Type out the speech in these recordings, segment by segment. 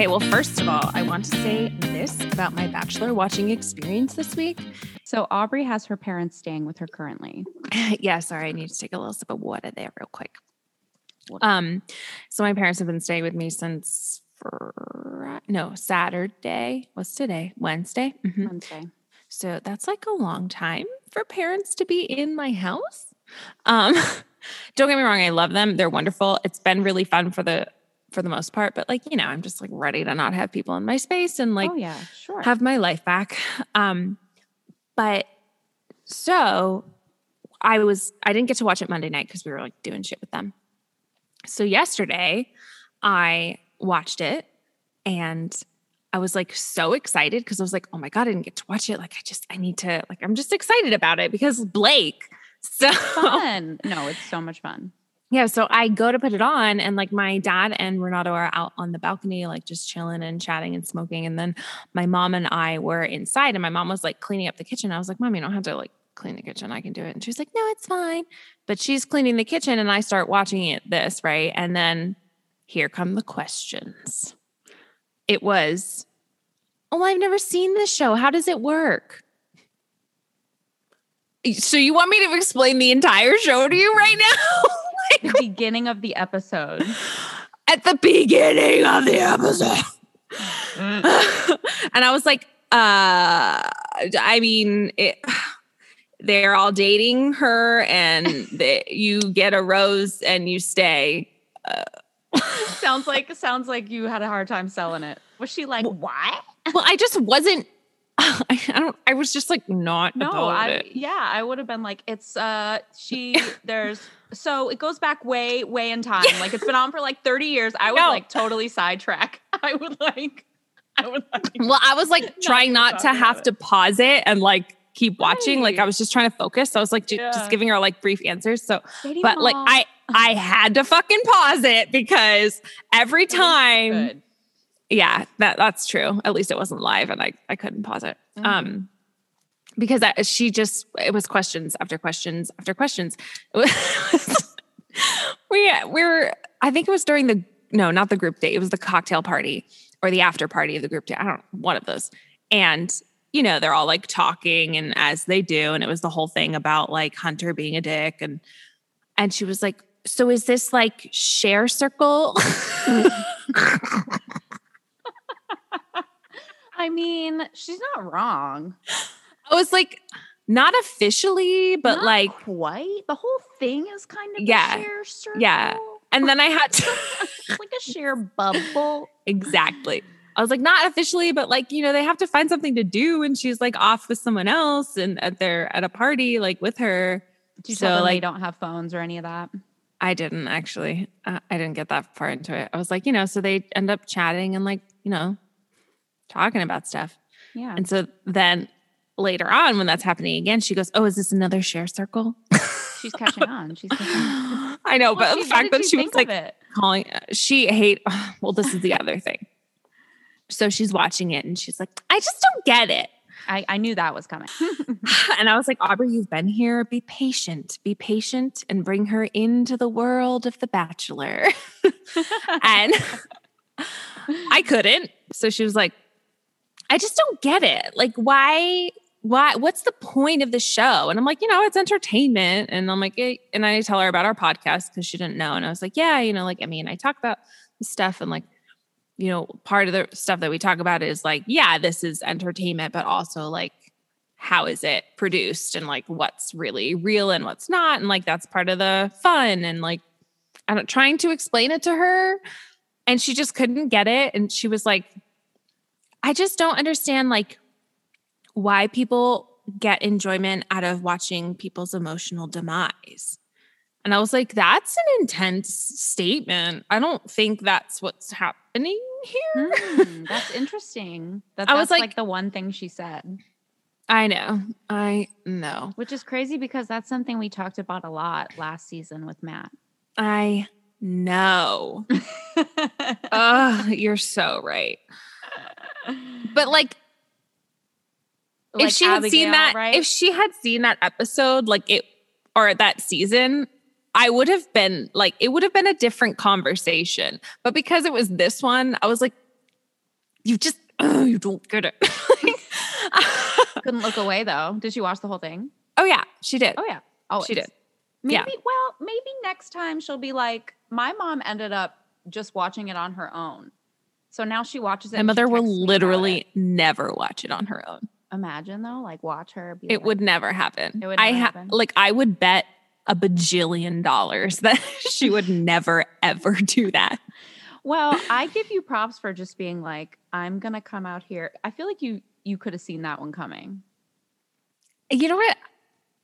Okay, well, first of all, I want to say this about my bachelor watching experience this week. So Aubrey has her parents staying with her currently. yeah, sorry, I need to take a little sip of water there real quick. Um, so my parents have been staying with me since for no Saturday. What's today? Wednesday. Mm-hmm. Wednesday. So that's like a long time for parents to be in my house. Um, don't get me wrong, I love them. They're wonderful. It's been really fun for the for the most part, but like, you know, I'm just like ready to not have people in my space and like oh, yeah, sure. have my life back. Um, but so I was, I didn't get to watch it Monday night because we were like doing shit with them. So yesterday I watched it and I was like so excited because I was like, oh my God, I didn't get to watch it. Like, I just, I need to, like, I'm just excited about it because Blake. So fun. No, it's so much fun. Yeah. So I go to put it on, and like my dad and Renato are out on the balcony, like just chilling and chatting and smoking. And then my mom and I were inside, and my mom was like cleaning up the kitchen. I was like, Mom, you don't have to like clean the kitchen. I can do it. And she's like, No, it's fine. But she's cleaning the kitchen, and I start watching it this, right? And then here come the questions. It was, Oh, I've never seen this show. How does it work? So you want me to explain the entire show to you right now? the beginning of the episode. At the beginning of the episode. Mm. and I was like, uh, I mean, it, they're all dating her, and they, you get a rose and you stay. Uh, sounds like sounds like you had a hard time selling it. Was she like, what? Well, I just wasn't. I, I don't. I was just like not. No, I. It. Yeah, I would have been like, it's. uh She. There's so it goes back way, way in time. Like it's been on for like 30 years. I would no. like totally sidetrack. I would like, I would like. Well, I was like trying not to have it. to pause it and like keep watching. Right. Like I was just trying to focus. So I was like yeah. just giving her like brief answers. So, but mom. like I, I had to fucking pause it because every time. Yeah, that that's true. At least it wasn't live and I I couldn't pause it. Mm-hmm. Um because that, she just it was questions after questions after questions. we we were I think it was during the no not the group date it was the cocktail party or the after party of the group date I don't one of those and you know they're all like talking and as they do and it was the whole thing about like Hunter being a dick and and she was like so is this like share circle I mean, she's not wrong. I was like, not officially, but not like quite. The whole thing is kind of yeah, share circle. Yeah. And then I had to like a share bubble. Exactly. I was like, not officially, but like, you know, they have to find something to do. And she's like off with someone else and at their at a party, like with her. Do you so, tell them like, they don't have phones or any of that? I didn't actually. Uh, I didn't get that far into it. I was like, you know, so they end up chatting and like, you know, talking about stuff. Yeah. And so then later on when that's happening again, she goes, "Oh, is this another share circle?" She's catching on. She's catching on. I know, well, but the fact that she was like calling, she hate. Well, this is the other thing. So she's watching it and she's like, "I just don't get it." I, I knew that was coming. and I was like, Aubrey, you've been here. Be patient. Be patient and bring her into the world of The Bachelor. and I couldn't. So she was like, I just don't get it. Like, why? Why? What's the point of the show? And I'm like, you know, it's entertainment. And I'm like, and I tell her about our podcast because she didn't know. And I was like, yeah, you know, like I mean, I talk about stuff and like, you know, part of the stuff that we talk about is like, yeah, this is entertainment, but also like, how is it produced and like what's really real and what's not, and like that's part of the fun and like, I'm trying to explain it to her, and she just couldn't get it, and she was like I just don't understand like why people get enjoyment out of watching people's emotional demise. And I was like, that's an intense statement. I don't think that's what's happening here. Mm, that's interesting. That, I was like, like the one thing she said. I know. I know. Which is crazy because that's something we talked about a lot last season with Matt. I know. oh, you're so right but like, like if she Abigail, had seen that, right? if she had seen that episode, like it or that season, I would have been like, it would have been a different conversation. But because it was this one, I was like, you just oh, you don't get it. Couldn't look away though. Did she watch the whole thing? oh yeah, she did. Oh yeah. Oh, She did. Maybe Yeah. well, maybe next time she'll be like, my mom ended up just watching it on her own. So now she watches it. My mother will texts me about literally never watch it on her own. imagine though, like watch her. Be It like, would never happen. It would I never ha- happen. like I would bet a bajillion dollars that she would never ever do that. Well, I give you props for just being like, I'm gonna come out here. I feel like you you could have seen that one coming. You know what?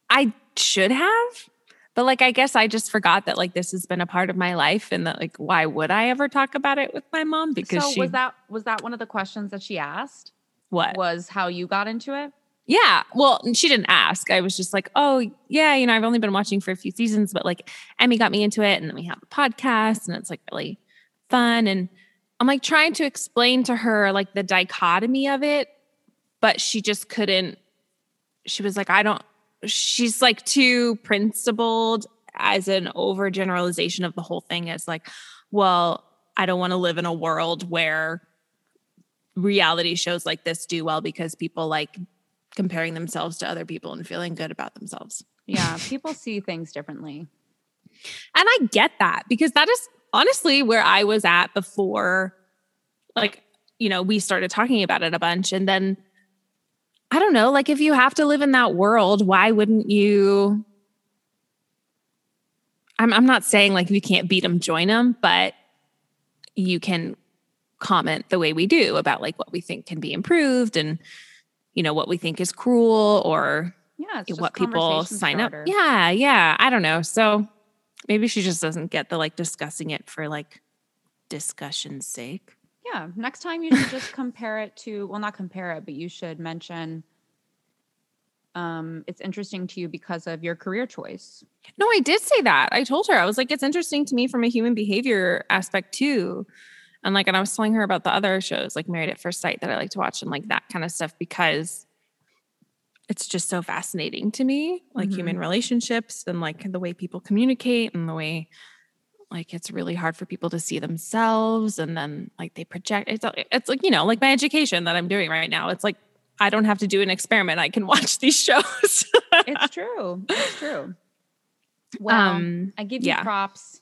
I should have, but like I guess I just forgot that like this has been a part of my life and that like why would I ever talk about it with my mom because so she was that was that one of the questions that she asked? what? Was how you got into it? Yeah. Well, she didn't ask. I was just like, oh, yeah, you know, I've only been watching for a few seasons, but like Emmy got me into it. And then we have a podcast and it's like really fun. And I'm like trying to explain to her like the dichotomy of it, but she just couldn't. She was like, I don't, she's like too principled as an overgeneralization of the whole thing as like, well, I don't want to live in a world where reality shows like this do well because people like comparing themselves to other people and feeling good about themselves. Yeah, people see things differently. And I get that because that is honestly where I was at before, like, you know, we started talking about it a bunch. And then I don't know, like, if you have to live in that world, why wouldn't you? I'm, I'm not saying like you can't beat them, join them, but you can comment the way we do about like what we think can be improved and, you know, what we think is cruel or Yeah, what people sign starter. up. Yeah, yeah. I don't know. So maybe she just doesn't get the like discussing it for like discussion's sake. Yeah. Next time you should just compare it to well, not compare it, but you should mention um it's interesting to you because of your career choice. No, I did say that. I told her I was like, it's interesting to me from a human behavior aspect too. And like, and I was telling her about the other shows like Married at First Sight that I like to watch and like that kind of stuff because it's just so fascinating to me, like Mhm. human relationships and like the way people communicate and the way like it's really hard for people to see themselves and then like they project it's it's like you know like my education that I'm doing right now it's like I don't have to do an experiment I can watch these shows It's true. It's true. Well, um I give you yeah. props.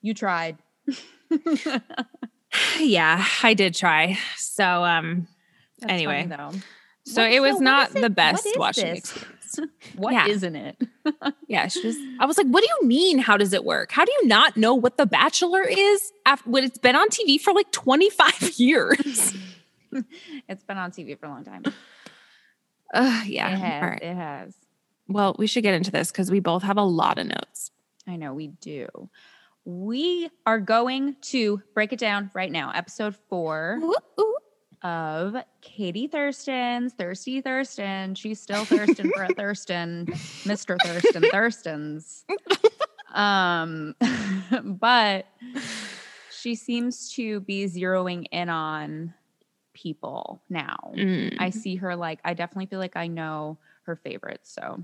You tried. yeah I did try so um That's Anyway. funny, though. so it was what not it- the best watching this? experience What Yeah. not it? yeah she was I was like what do you mean how does it work how do you not know what the bachelor is after when it's been on TV for like 25 years it's been on TV for a long time. uh, yeah It has. right It has. well we should get into this because we both have a lot of notes I know we do. We are going to break it down right now. Episode four Ooh, ooh. Of Katie Thurston's Thirsty Thurston. She's still Thurston for a Thurston, Mr. Thurston Thurstons. Um, but she seems to be zeroing in on people now. Mm. I see her like I definitely feel like I know her favorites. So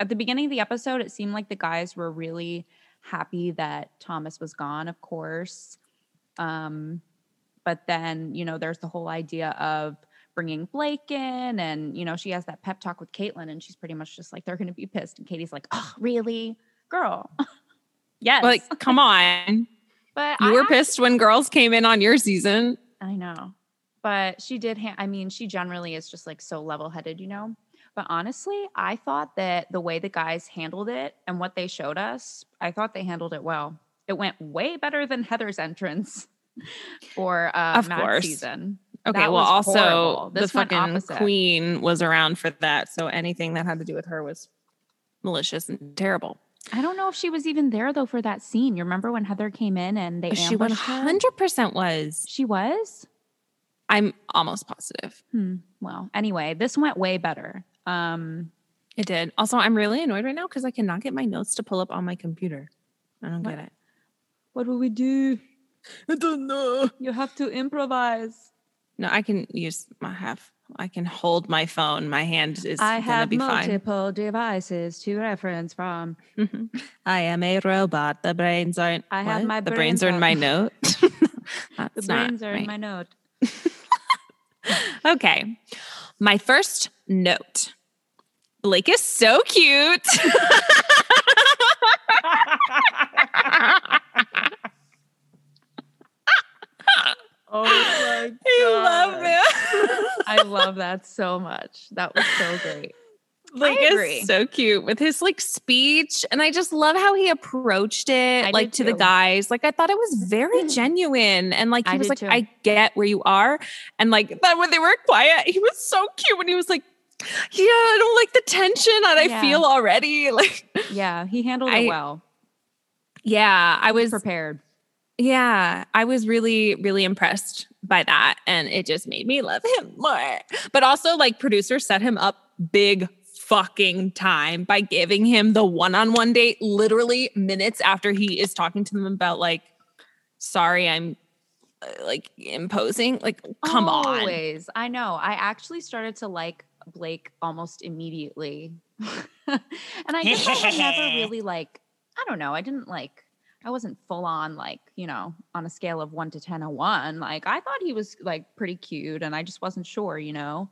at the beginning of the episode, it seemed like the guys were really happy that Thomas was gone, of course. Um, but then, you know, there's the whole idea of bringing Blake in, and you know, she has that pep talk with Kaitlyn, and she's pretty much just like, they're gonna be pissed. And Katie's like, Oh, really? Girl. yes. like come on but you I were actually- pissed when girls came in on your season I know. But she did, ha- I mean, she generally is just like so level headed, you know? But honestly, I thought that the way the guys handled it and what they showed us, I thought they handled it well. It went way better than Heather's entrance for uh, Of course. season. Okay, That well, also the fucking queen was around for that, so anything that had to do with her was malicious and terrible. I don't know if she was even there though for that scene. You remember when Heather came in and they She one hundred percent was. She was? I'm almost positive Hmm. Well, anyway, this went way better. Um, it did. Also, I'm really annoyed right now because I cannot get my notes to pull up on my computer. I don't What? get it. what will we do? I don't know. You have to improvise. No, I can use my have. I can hold my phone. My hand is. I gonna have be fine. multiple devices to reference from. Mm-hmm. I am a robot. The brains aren't. I have what? my The brains brains are in my note. The brains are in my note. okay. My first note Blake is so cute. Oh my god. I love it. I love that so much. That was so great. Agree. is so cute with his like speech. And I just love how he approached it I like to the guys. Like I thought it was very mm. genuine. And like he I was like, too. I get where you are. And like that when they were quiet, he was so cute when he was like, Yeah, I don't like the tension that I feel already. Like, Yeah, he handled I- it well. yeah, I was prepared. Yeah, I was really, really impressed by that. And it just made me love him more. But also, like, producers set him up big fucking time by giving him the one on one date literally minutes after he is talking to them about, like, sorry, I'm uh, like imposing. Like, come on. Always. I know. I actually started to like Blake almost immediately. and I guess I had never really like, I don't know. I didn't like, I wasn't full on like, you know, on a scale of one to 10, a one. Like, I thought he was like pretty cute and I just wasn't sure, you know?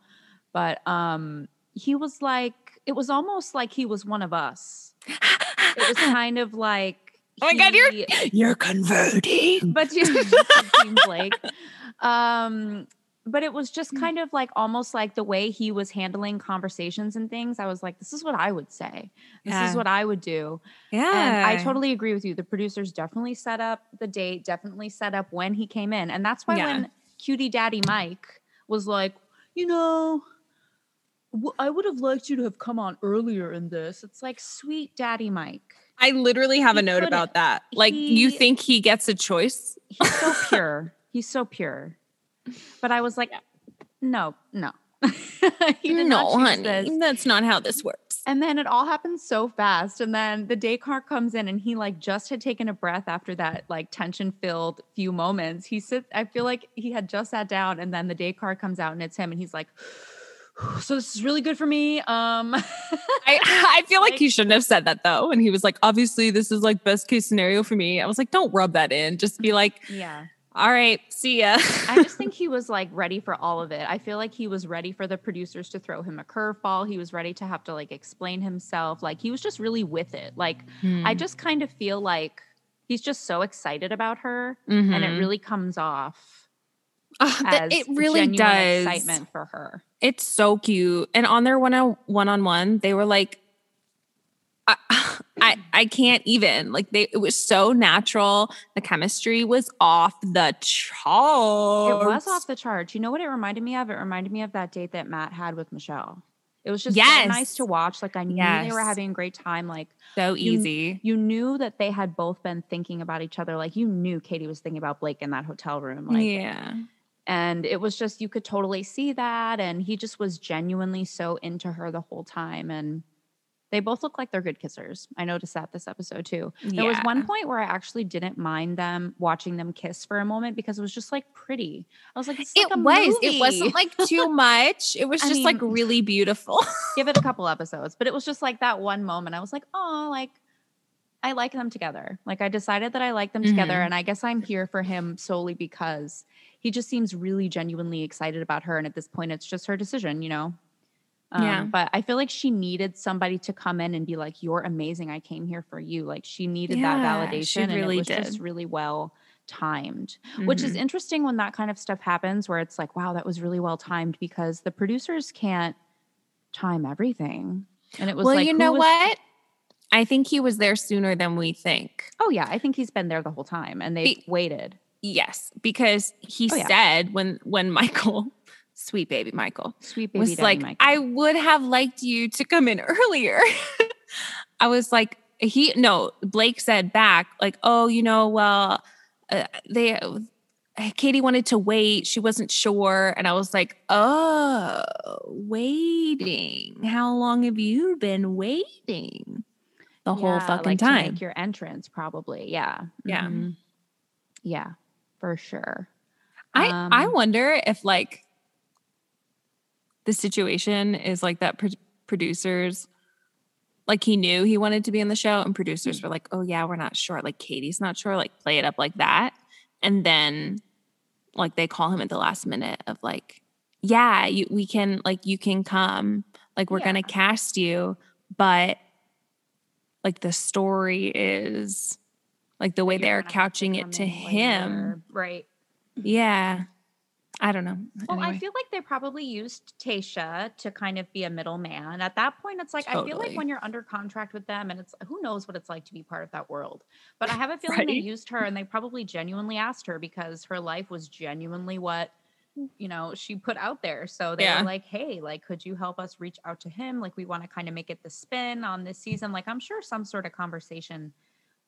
But um, he was like, it was almost like he was one of us. It was kind of like, Oh my God, you're- You're converting. but you Blake. Um, but it was just mm. kind of like almost like the way he was handling conversations and things. I was like, this is what I would say. This Yeah. is what I would do. Yeah. And I totally agree with you. The producers definitely set up the date, definitely set up when he came in. And that's why Yeah. when cutie daddy Mike was like, you know, I would have liked you to have come on earlier in this. It's like, sweet daddy Mike. I literally have He a note about that. Like, you think he gets a choice? He's so pure. He's so pure. But I was like, no, no. no, honey, this. that's not how this works. And then it all happened so fast. And then the day car comes in and he like just had taken a breath after that like tension filled few moments. He sits, I feel like he had just sat down and then the day car comes out and it's him and he's like, so this is really good for me. Um I, I feel like, Like- he shouldn't have said that though. And he was like, obviously, this is like best case scenario for me. I was like, don't rub that in. Just be like, yeah. All right, see ya. I just think he was like ready for all of it. I feel like he was ready for the producers to throw him a curveball. He was ready to have to like explain himself. Like he was just really with it. Like I Hmm. just kind of feel like he's just so excited about her and it Mhm. really comes off Oh, it really does. excitement for her. It's so cute. And on their one on one on one, they were like, I, I I can't even like they. It was so natural. The chemistry was off the charts. It was off the charts. You know what it reminded me of? It reminded me of that date that Matt had with Michelle. It was just so nice to watch. Like I knew they were having a great time. Like so You- easy. you knew that they had both been thinking about each other. Like you knew Katie was thinking about Blake in that hotel room. Like yeah. and it was just you could totally see that. And he just was genuinely so into her the whole time. And they both look like they're good kissers. I noticed that this episode too. There was one point where I actually didn't mind them watching them kiss for a moment because it was just like pretty. I was like, it's like it was. movie. It wasn't like too much. It was I just like really beautiful. give it a couple episodes, but it was just like that one moment. I was like, oh, like I like them together. Like I decided that I like them together, Mhm. and I guess I'm here for him solely because he just seems really genuinely excited about her. And at this point, it's just her decision, you know. Um, Yeah. But I feel like she needed somebody to come in and be like, "You're amazing. I came here for you." Like she needed that validation, she and really it was just really well timed which is Mhm. interesting when that kind of stuff happens where it's like wow that was really well timed because the producers can't time everything and it was well, like you know was- what? I think he was there sooner than we think. oh yeah i think he's been there the whole time and they Be- waited Yes, because he Oh, yeah. said when when Michael, sweet baby Michael, sweet baby was like, Michael. I would have liked you to come in earlier. I was like, he no, Blake said back, like, oh, you know, well, uh, they Katie wanted to wait. She wasn't sure. And I was like, oh, waiting. How long have you been waiting? The whole Yeah, fucking like to time. make your entrance probably yeah Yeah. Mhm. yeah for sure I I Um, wonder if like the situation is like that pro- producers like he knew he wanted to be in the show and producers were like, "Oh yeah, we're not sure." Like Katie's not sure, like play it up like that. And then like they call him at the last minute of like, yeah, you, we can like you can come, like we're gonna cast you, but like the story is like the way You're they're couching it to him. later. Right. Yeah. I don't know. Well, I feel like they probably used Tayshia to kind of be a middleman. At that point, it's like I feel like when you're under contract with them, and it's who knows what it's like to be part of that world. But I have a feeling they used her, and they probably genuinely asked her because her life was genuinely what mm. you know she put out there. So they Yeah. were like, "Hey, like, could you help us reach out to him? Like, we want to kind of make it the spin on this season." Like, I'm sure some sort of conversation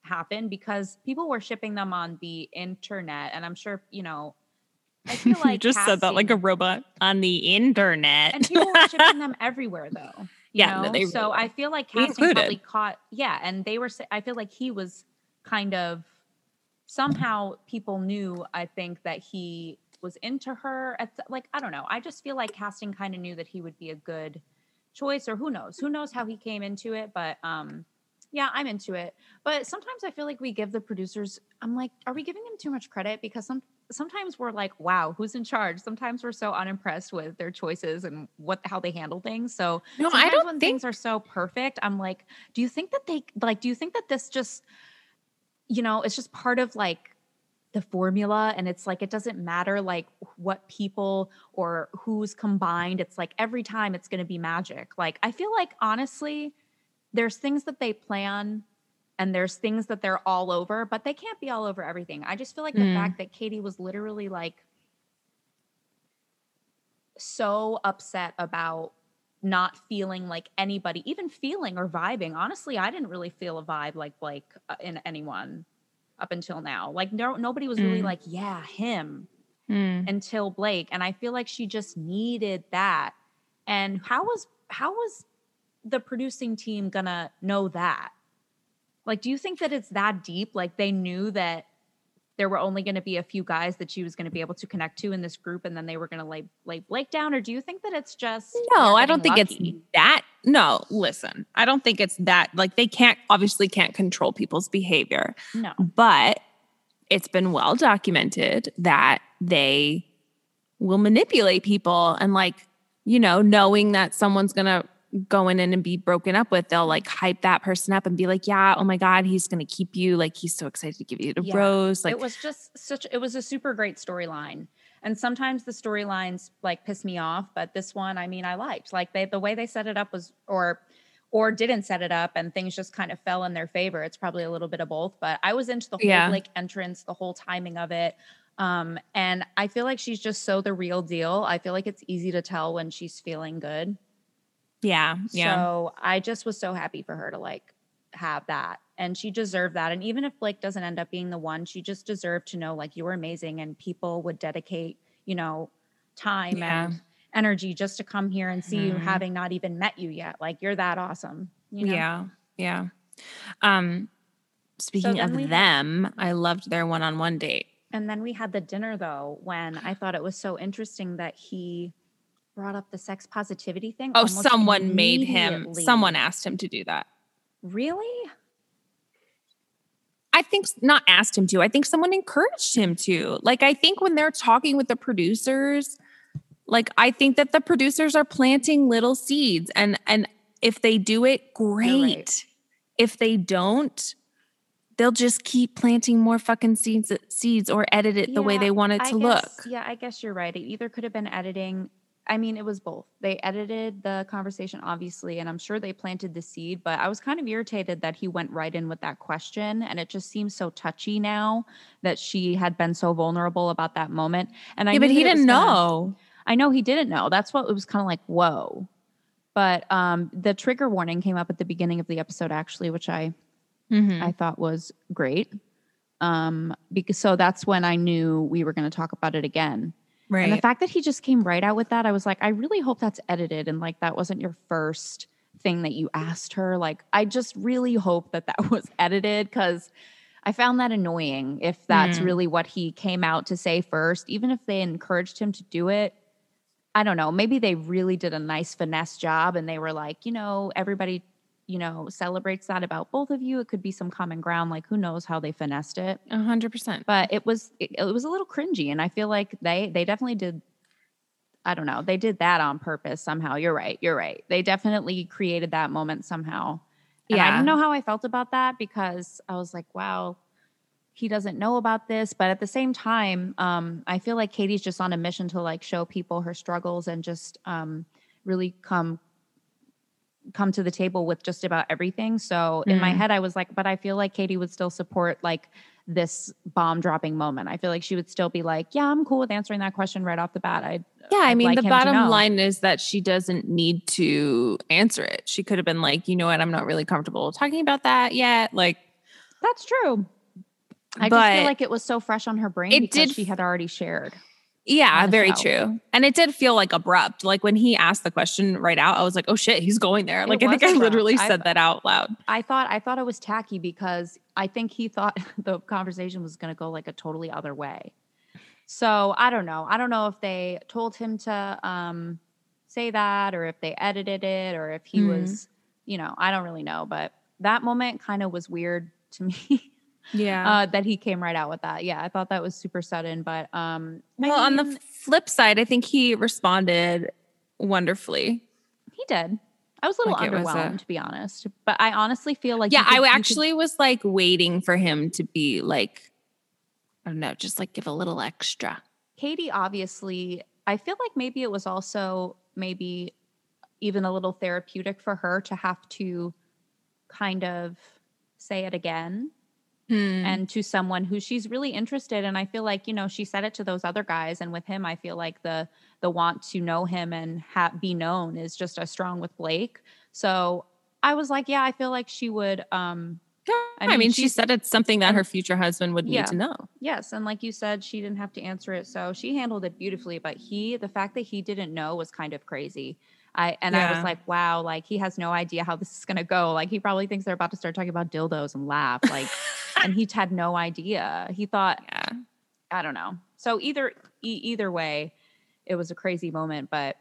happened because people were shipping them on the internet, and I'm sure you know. I feel like you just said that like a robot on the internet. and people were shipping them everywhere though. Yeah, no, they really so were. I feel like casting probably caught yeah, and they were. I feel like he was kind of somehow people knew. I think that he was into her. At the- like I don't know. I just feel like casting kind of knew that he would be a good choice, or who knows? Who knows how he came into it? But um, yeah, I'm into it. But sometimes I feel like we give the producers. I'm like, are we giving them too much credit? Because some sometimes we're like, wow, who's in charge? Sometimes we're so unimpressed with their choices and what how they handle things. So no, I don't when think things are so perfect, I'm like, do you think that they like? Do you think that this just, you know, it's just part of like the formula and it's like it doesn't matter like what people or who's combined it's like every time it's going to be magic like i feel like honestly there's things that they plan and there's things that they're all over but they can't be all over everything i just feel like the Mm. fact that katie was literally like so upset about not feeling like anybody even feeling or vibing honestly i didn't really feel a vibe like blake uh, in anyone up until now like no nobody was really Mm. like yeah him Mm. until blake and i feel like she just needed that and how was how was the producing team gonna know that like do you think that it's that deep like they knew that there were only going to be a few guys that she was going to be able to connect to in this group and then they were going to lay lay blake down or do you think that it's just No, I don't think getting it's that. No, listen, I don't think it's that. Like they can't obviously can't control people's behavior, no but it's been well documented that they will manipulate people and like, you know, knowing that someone's going to go in and be broken up with, they'll like hype that person up and be like, yeah, oh my God, he's going to keep you. Like he's so excited to give you the Yeah, rose. Like, it was just such it was a super great storyline. And sometimes the storylines like piss me off but this one i mean i liked. Like they the way they set it up was or or didn't set it up and things just kind of fell in their favor. It's probably a little bit of both but i was into the whole Yeah. blake entrance the whole timing of it. Um and i feel like she's just so the real deal. I feel like it's easy to tell when she's feeling good yeah, yeah. so I just was so happy for her to like have that. And she deserved that. And even if Blake doesn't end up being the one, she just deserved to know like you were amazing and people would dedicate, you know, time Yeah. and energy just to come here and see you Mhm. having not even met you yet. Like you're that awesome. You know? Yeah, yeah. Um, speaking then of them, I loved their one-on-one date. And then we had the dinner though, when I thought it was so interesting that he brought up the sex positivity thing. Oh, someone made him. Someone asked him to do that. Really? I think not asked him to. I think someone encouraged him to. Like I think when they're talking with the producers, like I think that the producers are planting little seeds and and if they do it, great. right. If they don't, they'll just keep planting more fucking seeds seeds or edit it the way they want it to look. Yeah, I guess you're right. It either could have been editing. I mean, it was both. They edited the conversation, obviously, and I'm sure they planted the seed, but I was kind of irritated that he went right in with that question. And it just seems so touchy now that she had been so vulnerable about that moment. And I yeah, but he that it was didn't know. I know he didn't know. That's what it was kind of like, whoa. But um, the trigger warning came up at the beginning of the episode, actually, which I Mhm. I thought was great. Um, because so that's when I knew we were going to talk about it again. Right. And the fact that he just came right out with that, I was like, I really hope that's edited and like that wasn't your first thing that you asked her. Like, I just really hope that that was edited because I found that annoying if that's Mm. really what he came out to say first, even if they encouraged him to do it. I don't know. Maybe they really did a nice finesse job and they were like, you know, everybody, you know, celebrates that about both of you. It could be some common ground. Like, who knows how they finessed it A hundred percent. but it was it, it was a little cringy and i feel like they they definitely did I don't know. They did that on purpose somehow. You're right. You're right. They definitely created that moment somehow. And I Yeah. didn't know how I felt about that because I was like, wow, he doesn't know about this. But at the same time, um, I feel like Katie's just on a mission to like show people her struggles and just um, really come come to the table with just about everything. So in my Mm. head, I was like, but I feel like Katie would still support like this bomb dropping moment. I feel like she would still be like, yeah, I'm cool with answering that question right off the bat. I Yeah, I mean, like the bottom line is that she doesn't need to answer it. She could have been like, you know what, I'm not really comfortable talking about that yet. Like, That's true. I just feel like it was so fresh on her brain it because did she had already shared. Yeah, very show. true. And it did feel like abrupt. Like when he asked the question right out, I was like, oh shit, he's going there. Like, I think was I literally abrupt. I- said that out loud. I thought I thought it was tacky because I think he thought the conversation was going to go like a totally other way. So I don't know. I don't know if they told him to um, say that or if they edited it or if he Hmm. was, you know, I don't really know. But that moment kind of was weird to me Yeah. uh, that he came right out with that. Yeah, I thought that was super sudden. But um, I well, on the flip side, I think he responded wonderfully. he did. I was a little Like it was a- underwhelmed, to be honest. But I honestly feel like yeah, could- I you could- actually was like waiting for him to be like, I don't know, just like give a little extra. Katie obviously, I feel like maybe it was also maybe even a little therapeutic for her to have to kind of say it again Hmm. and to someone who she's really interested in. And I feel like, you know, she said it to those other guys and with him I feel like the the want to know him and ha- be known is just as strong with Blake. So I was like, yeah, I feel like she would um Yeah, I I mean, mean, she said it's something that her future husband would Yeah. need to know. Yes, and like you said, she didn't have to answer it, so she handled it beautifully. But he, the fact that he didn't know was kind of crazy. I and I was like, wow, like he has no idea how this is gonna go. Like he probably thinks they're about to start talking about dildos and laugh. Like, and he had no idea. He thought, Yeah. I don't know. So either e- either way, it was a crazy moment. But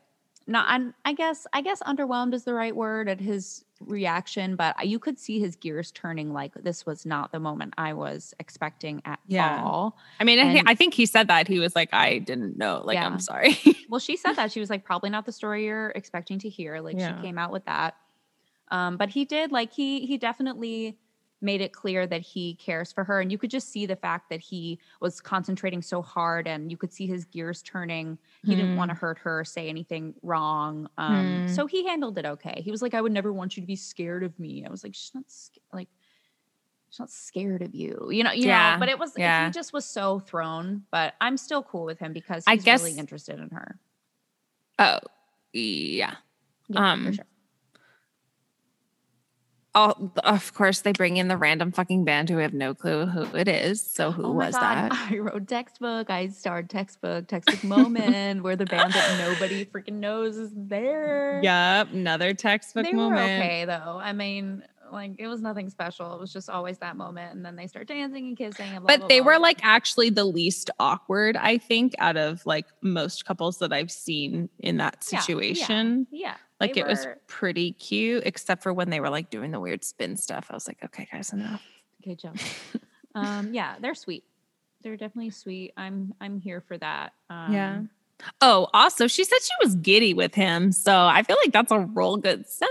not, I'm, I guess, I guess underwhelmed is the right word at his reaction. But you could see his gears turning. Like this was not the moment I was expecting at Yeah. all. I mean, I, And- I think he said that. He was like, I didn't know. Like, Yeah. I'm sorry. Well, she said that she was like probably not the story you're expecting to hear. Like Yeah. she came out with that. Um, but he did like he he definitely made it clear that he cares for her and you could just see the fact that he was concentrating so hard and you could see his gears turning he didn't want to hurt her say anything wrong um Hmm. so he handled it okay he was like i would never want you to be scared of me i was like she's not sc- like she's not scared of you you know you Yeah, know but it was yeah. he just was so thrown but i'm still cool with him because I he's really interested in her oh, yeah. yeah, Um, for sure. Oh, of course, they bring in the random fucking band who we have no clue who it is. So who oh was God. that? I wrote textbook. I starred textbook, textbook moment where the band that nobody freaking knows is there. Yep, another textbook they were moment. okay though. I mean, like it was nothing special. It was just always that moment, and then they start dancing and kissing. And blah, But blah, they blah. were like actually the least awkward, I think, out of like most couples that I've seen in that Yeah, yeah, situation. yeah. Like they it was pretty cute, except for when they were like doing the weird spin stuff. I was like, okay, guys, enough. Good job. um, yeah, they're sweet. They're definitely sweet. I'm I'm here for that. Um, Yeah. Oh, also, she said she was giddy with him. So I feel like that's a real good sign.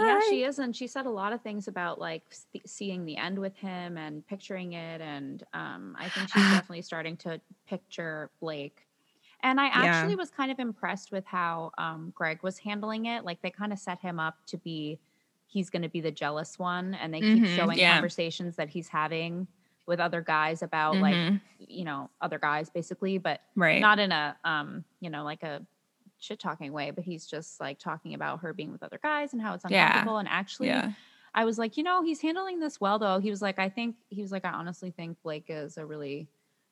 Yeah, she is, and she said a lot of things about like seeing the end with him and picturing it, and um, I think she's definitely starting to picture Blake. And I Yeah. actually was kind of impressed with how um, Greg was handling it. Like they kind of set him up to be, he's going to be the jealous one, and they keep Mhm, showing yeah. conversations that he's having with other guys about like Mhm. you know other guys basically, but right. not in a um you know like a shit talking way but he's just like talking about her being with other guys and how it's Yeah. uncomfortable and actually yeah. i was like you know he's handling this well though he was like i think he was like i honestly think blake is a really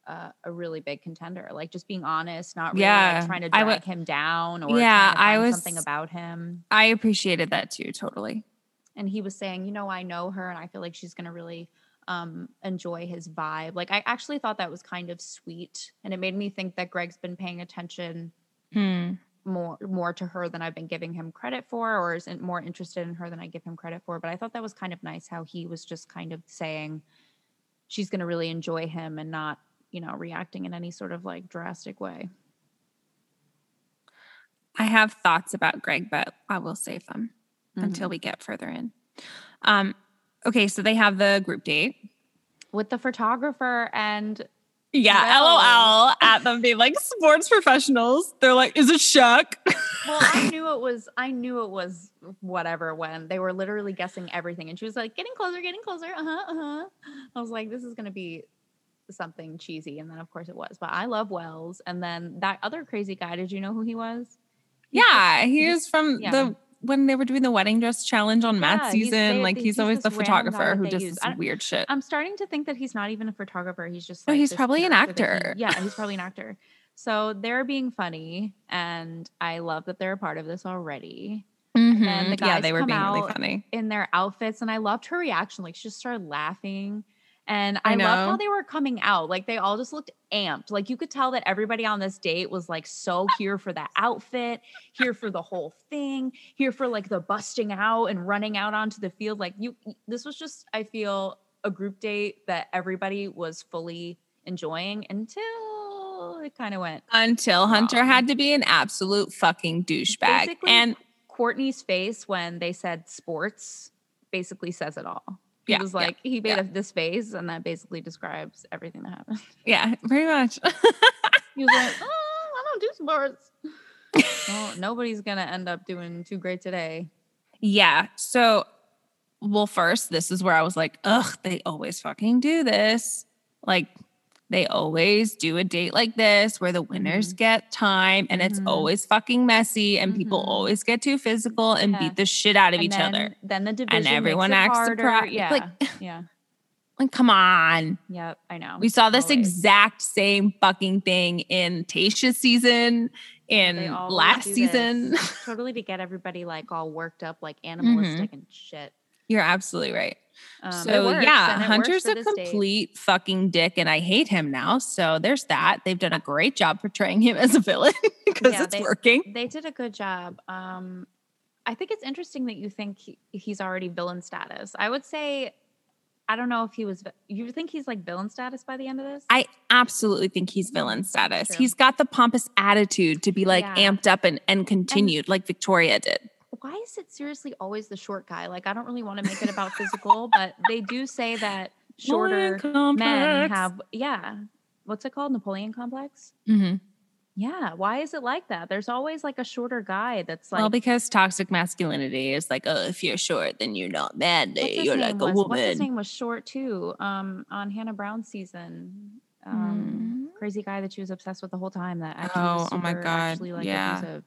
uh, a really big contender like just being honest not really Yeah, like trying to I drag w- him down or Yeah, I was- something about him I appreciated that too, totally. and he was saying, you know, I know her and I feel like she's going to really um, enjoy his vibe. Like, I actually thought that was kind of sweet. And it made me think that Greg's been paying attention Hmm. more more to her than I've been giving him credit for, or isn't more interested in her than I give him credit for. But I thought that was kind of nice how he was just kind of saying she's going to really enjoy him and not, you know, reacting in any sort of like drastic way. I have thoughts about Greg, but I will save them until we get further in. Um, okay, so they have the group date. with the photographer and Yeah, LOL at them being like sports professionals. They're like, is it Shaq? well, I knew it was I knew it was whatever when they were literally guessing everything and she was like getting closer, getting closer. Uh-huh, uh-huh. I was like this is going to be something cheesy and then of course it was. But I love Wells and then that other crazy guy, did you know who he was? He's yeah, he he's- is from yeah. the when they were doing the wedding dress challenge on Yeah, Matt's season. they- like he's, he's always the this random guy photographer who does use. this I don't- weird shit. I'm starting to think that he's not even a photographer. He's just No, like he's probably an that he- actor. yeah, he's probably an actor. So they're being funny, and I love that they're a part of this already then the Mhm. yeah, they were being really funny. in their outfits. And I loved her reaction. Like she just started laughing. And I I, love how they were coming out. Like they all just looked amped. Like you could tell that everybody on this date was like so here for that outfit, here for the whole thing, here for like the busting out and running out onto the field. Like you, this was just, I feel, a group date that everybody was fully enjoying until it kind of went Until Hunter had to be an absolute fucking douchebag. Basically, And Courtney's face when they said sports basically says it all. He Yeah, was yeah, like, he made yeah. a, this face, and that basically describes everything that happened. yeah, pretty much. He was like, oh, I don't do sports. well, nobody's gonna end up doing too great today. Yeah. So, well, first, this is where I was like, ugh, they always fucking do this. Like, they always do a date like this where the winners Mm-hmm. get time and it's Mhm. always fucking messy and people Mhm. always get too physical and Yeah. beat the shit out of And each then, other. Then the division and everyone acts harder. surprised. Yeah, Like- yeah, Like, come on. yep. I know. We saw this Always. exact same fucking thing in Tayshia's season, in last season. totally to get everybody like all worked up, like Mm-hmm. animalistic and shit. You're absolutely right. Um, so yeah, and Hunter's a date. complete fucking dick, and I hate him now. So there's that. They've done a great job portraying him as a villain because Yeah, it's they- working. They did a good job. Um, I think it's interesting that you think he, he's already villain status. I would say, I don't know if he was. You think he's like villain status by the end of this? I absolutely think he's villain status. True. He's got the pompous attitude to be like Yeah. amped up and, and continued, like Victoria did. Why is it seriously always the short guy? Like, I don't really want to make it about physical, but they do say that shorter men have, yeah. What's it called? Napoleon complex? Mhm. Yeah. Why is it like that? There's always like a shorter guy that's like. well, because toxic masculinity is like, oh, if you're short, then you're not manly. You're like a was? What's his name was short too. Um, on Hannah Brown's season, um, crazy guy that she was obsessed with the whole time. That actually was Oh, oh my super God, actually like yeah. abusive.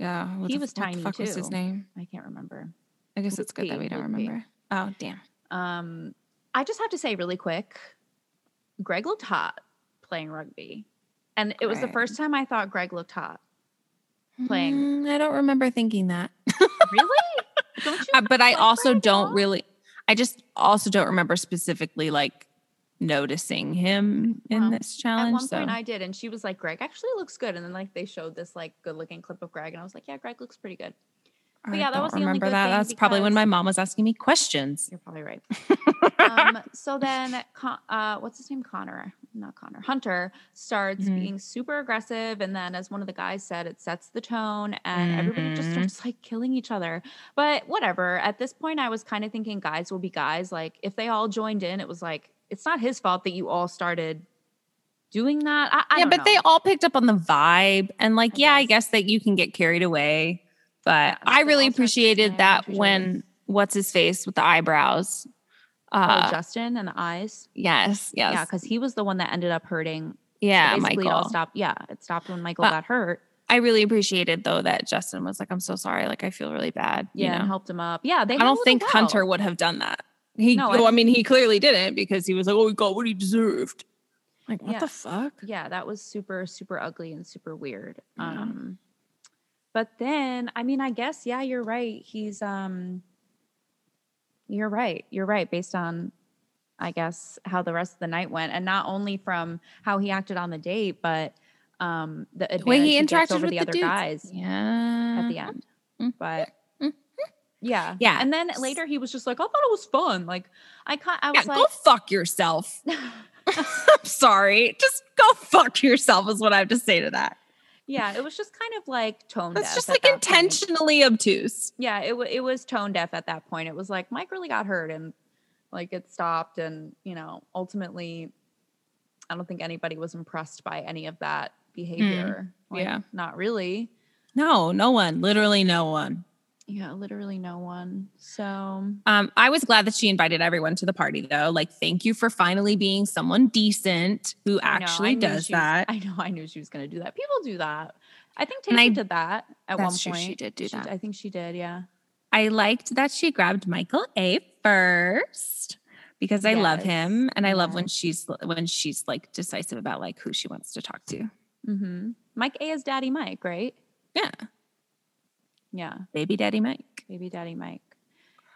Yeah, He was tiny, fuck was his name? I can't remember. I guess it's good that we don't Luke remember. Oh, damn. Um, I just have to say really quick, Greg looked hot playing rugby, and it was the first time I thought Greg looked hot. Playing. Mm, I don't remember thinking that. Really? Don't you? Uh, but I also Greg don't really. I just also don't remember specifically like noticing him in this At challenge. one so point, I did, and she was like, "Greg actually looks good." And then like they showed this like good-looking clip of Greg, and I was like, "Yeah, Greg looks pretty good." I yeah, that don't was the only remember good that. thing That's probably when my mom was asking me questions. You're probably right. um, so then, Con- uh, what's his name? Connor, not Connor. Hunter starts Mhm. being super aggressive, and then, as one of the guys said, it sets the tone, and everybody just Mhm. starts like killing each other. But whatever. At this point, I was kind of thinking guys will be guys. Like if they all joined in, it was like it's not his fault that you all started doing that. I, I yeah, but know. they all picked up on the vibe, and like, I yeah, I guess. guess that you can get carried away. But Yeah, I really appreciated that other. when what's his face with the eyebrows. Oh, Uh, Justin and the eyes. yes, yes, Yeah, because he was the one that ended up hurting. yeah, Basically, it all Michael. stopped. Yeah, it stopped when Michael But- got hurt. I really appreciated though that Justin was like, "I'm so sorry. Like, I feel really bad." Yeah, you and helped him up. Yeah, they. I don't it think well. Hunter would have done that. He, No, I well, I don't- mean, he clearly didn't because he was like, "Oh, he got what he deserved." Like, what Yeah. the fuck? Yeah, that was super, super ugly and super weird. Yeah. Um, but then, I mean, I guess, yeah, you're right. He's, um, you're right. You're right. Based on, I guess, how the rest of the night went, and not only from how he acted on the date, but um, the The way he he interacted over with the the other dudes. guys Yeah. at the end. Mhm. But. Yeah, Yeah. And then later he was just like, "I thought it was fun." Like, I ca- I Yeah, was go fuck yourself. I'm sorry. Just go fuck yourself is what I have to say to that. Yeah, it was just kind of like tone That's deaf. just like that point. intentionally obtuse. Yeah, it wa it was tone deaf at that point. It was like Mike really got hurt and like it stopped and you know ultimately, I don't think anybody was impressed by any of that behavior. Like, Hmm. yeah. not really. No, no one, literally no one. Yeah, literally no one. So Um, I was glad that she invited everyone to the party though. Like, thank you for finally being someone decent who I know, I actually knew does she was- that. I know. I knew she was going to do that. People do that. I think Taylor did that at one point. she did do that. I think she did. Yeah. I liked that she grabbed Michael A first because I love him and I love when she's when she's like decisive about like who she wants to talk to. Mm-hmm. Mike A is Daddy Mike, right? Yeah, Yeah. baby daddy Mike. Baby Daddy Mike.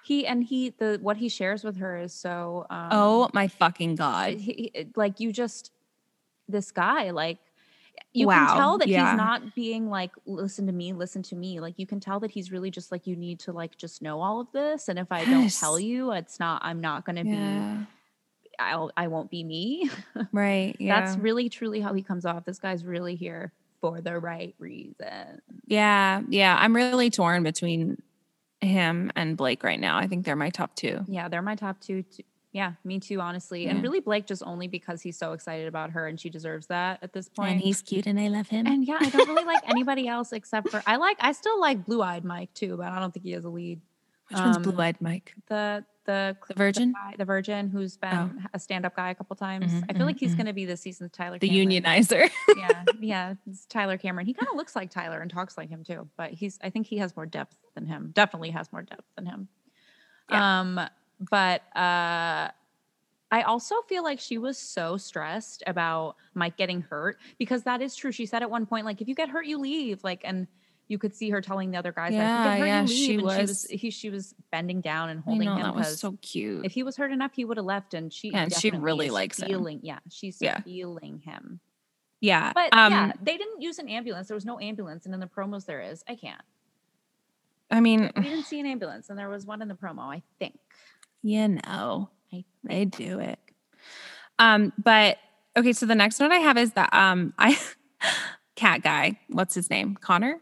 He and he the what he shares with her is so. Um, oh my fucking god. he, he- like you just this guy like you Wow, can tell that yeah. he's not being like listen to me listen to me like you can tell that he's really just like you need to like just know all of this and if i don't tell you it's not i'm not going to Yeah. be i'll i won't be me Right. Yeah. that's really truly how he comes off this guy's really here for the right reason yeah. Yeah. I'm really torn between him and Blake right now. I think they're my top two. yeah they're my top two yeah me too honestly and really blake just only because he's so excited about her and she deserves that at this point. And he's cute and I love him. And yeah, I don't really like anybody else except for I like I still like Blue Eyed Mike too, but I don't think he has a lead. Which one's um, Blue Eyed Mike? The the The Virgin? guy, the Virgin, who's been Oh. a stand up guy a couple times. Mhm, I feel like mhm, he's mhm. going to be this season's Tyler. The Cameron. unionizer. yeah, yeah, it's Tyler Cameron. He kind of looks like Tyler and talks like him too, but he's I think he has more depth than him. Definitely has more depth than him. Yeah. Um, but uh I also feel like she was so stressed about Mike getting hurt because that is true. She said at one point, like, if you get hurt, you leave. Like, and you could see her telling the other guys, Yeah, that if you get hurt, yeah, she leave. she was was- he she was bending down and holding know him that was so cute. if he was hurt enough, he would have left. And she Yeah, and she really likes him. feeling, Yeah, she's Yeah. feeling him. yeah. But um, yeah, they didn't use an ambulance. There was no ambulance, and in the promos there is. I can't. I mean, We didn't see an ambulance, and there was one in the promo. I think. you know, I they do it. Um, but okay, so the next one I have is that um I cat guy. What's his name? Connor?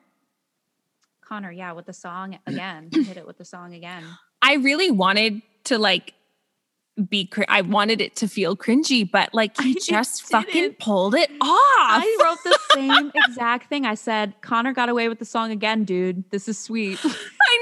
Connor, yeah, with the song again. Hit it with the song again. I really wanted to like be cr- I wanted it to feel cringy, but like he I just fucking didn't. pulled it off. I wrote the same exact thing. I said, Connor got away with the song again, dude. This is sweet. I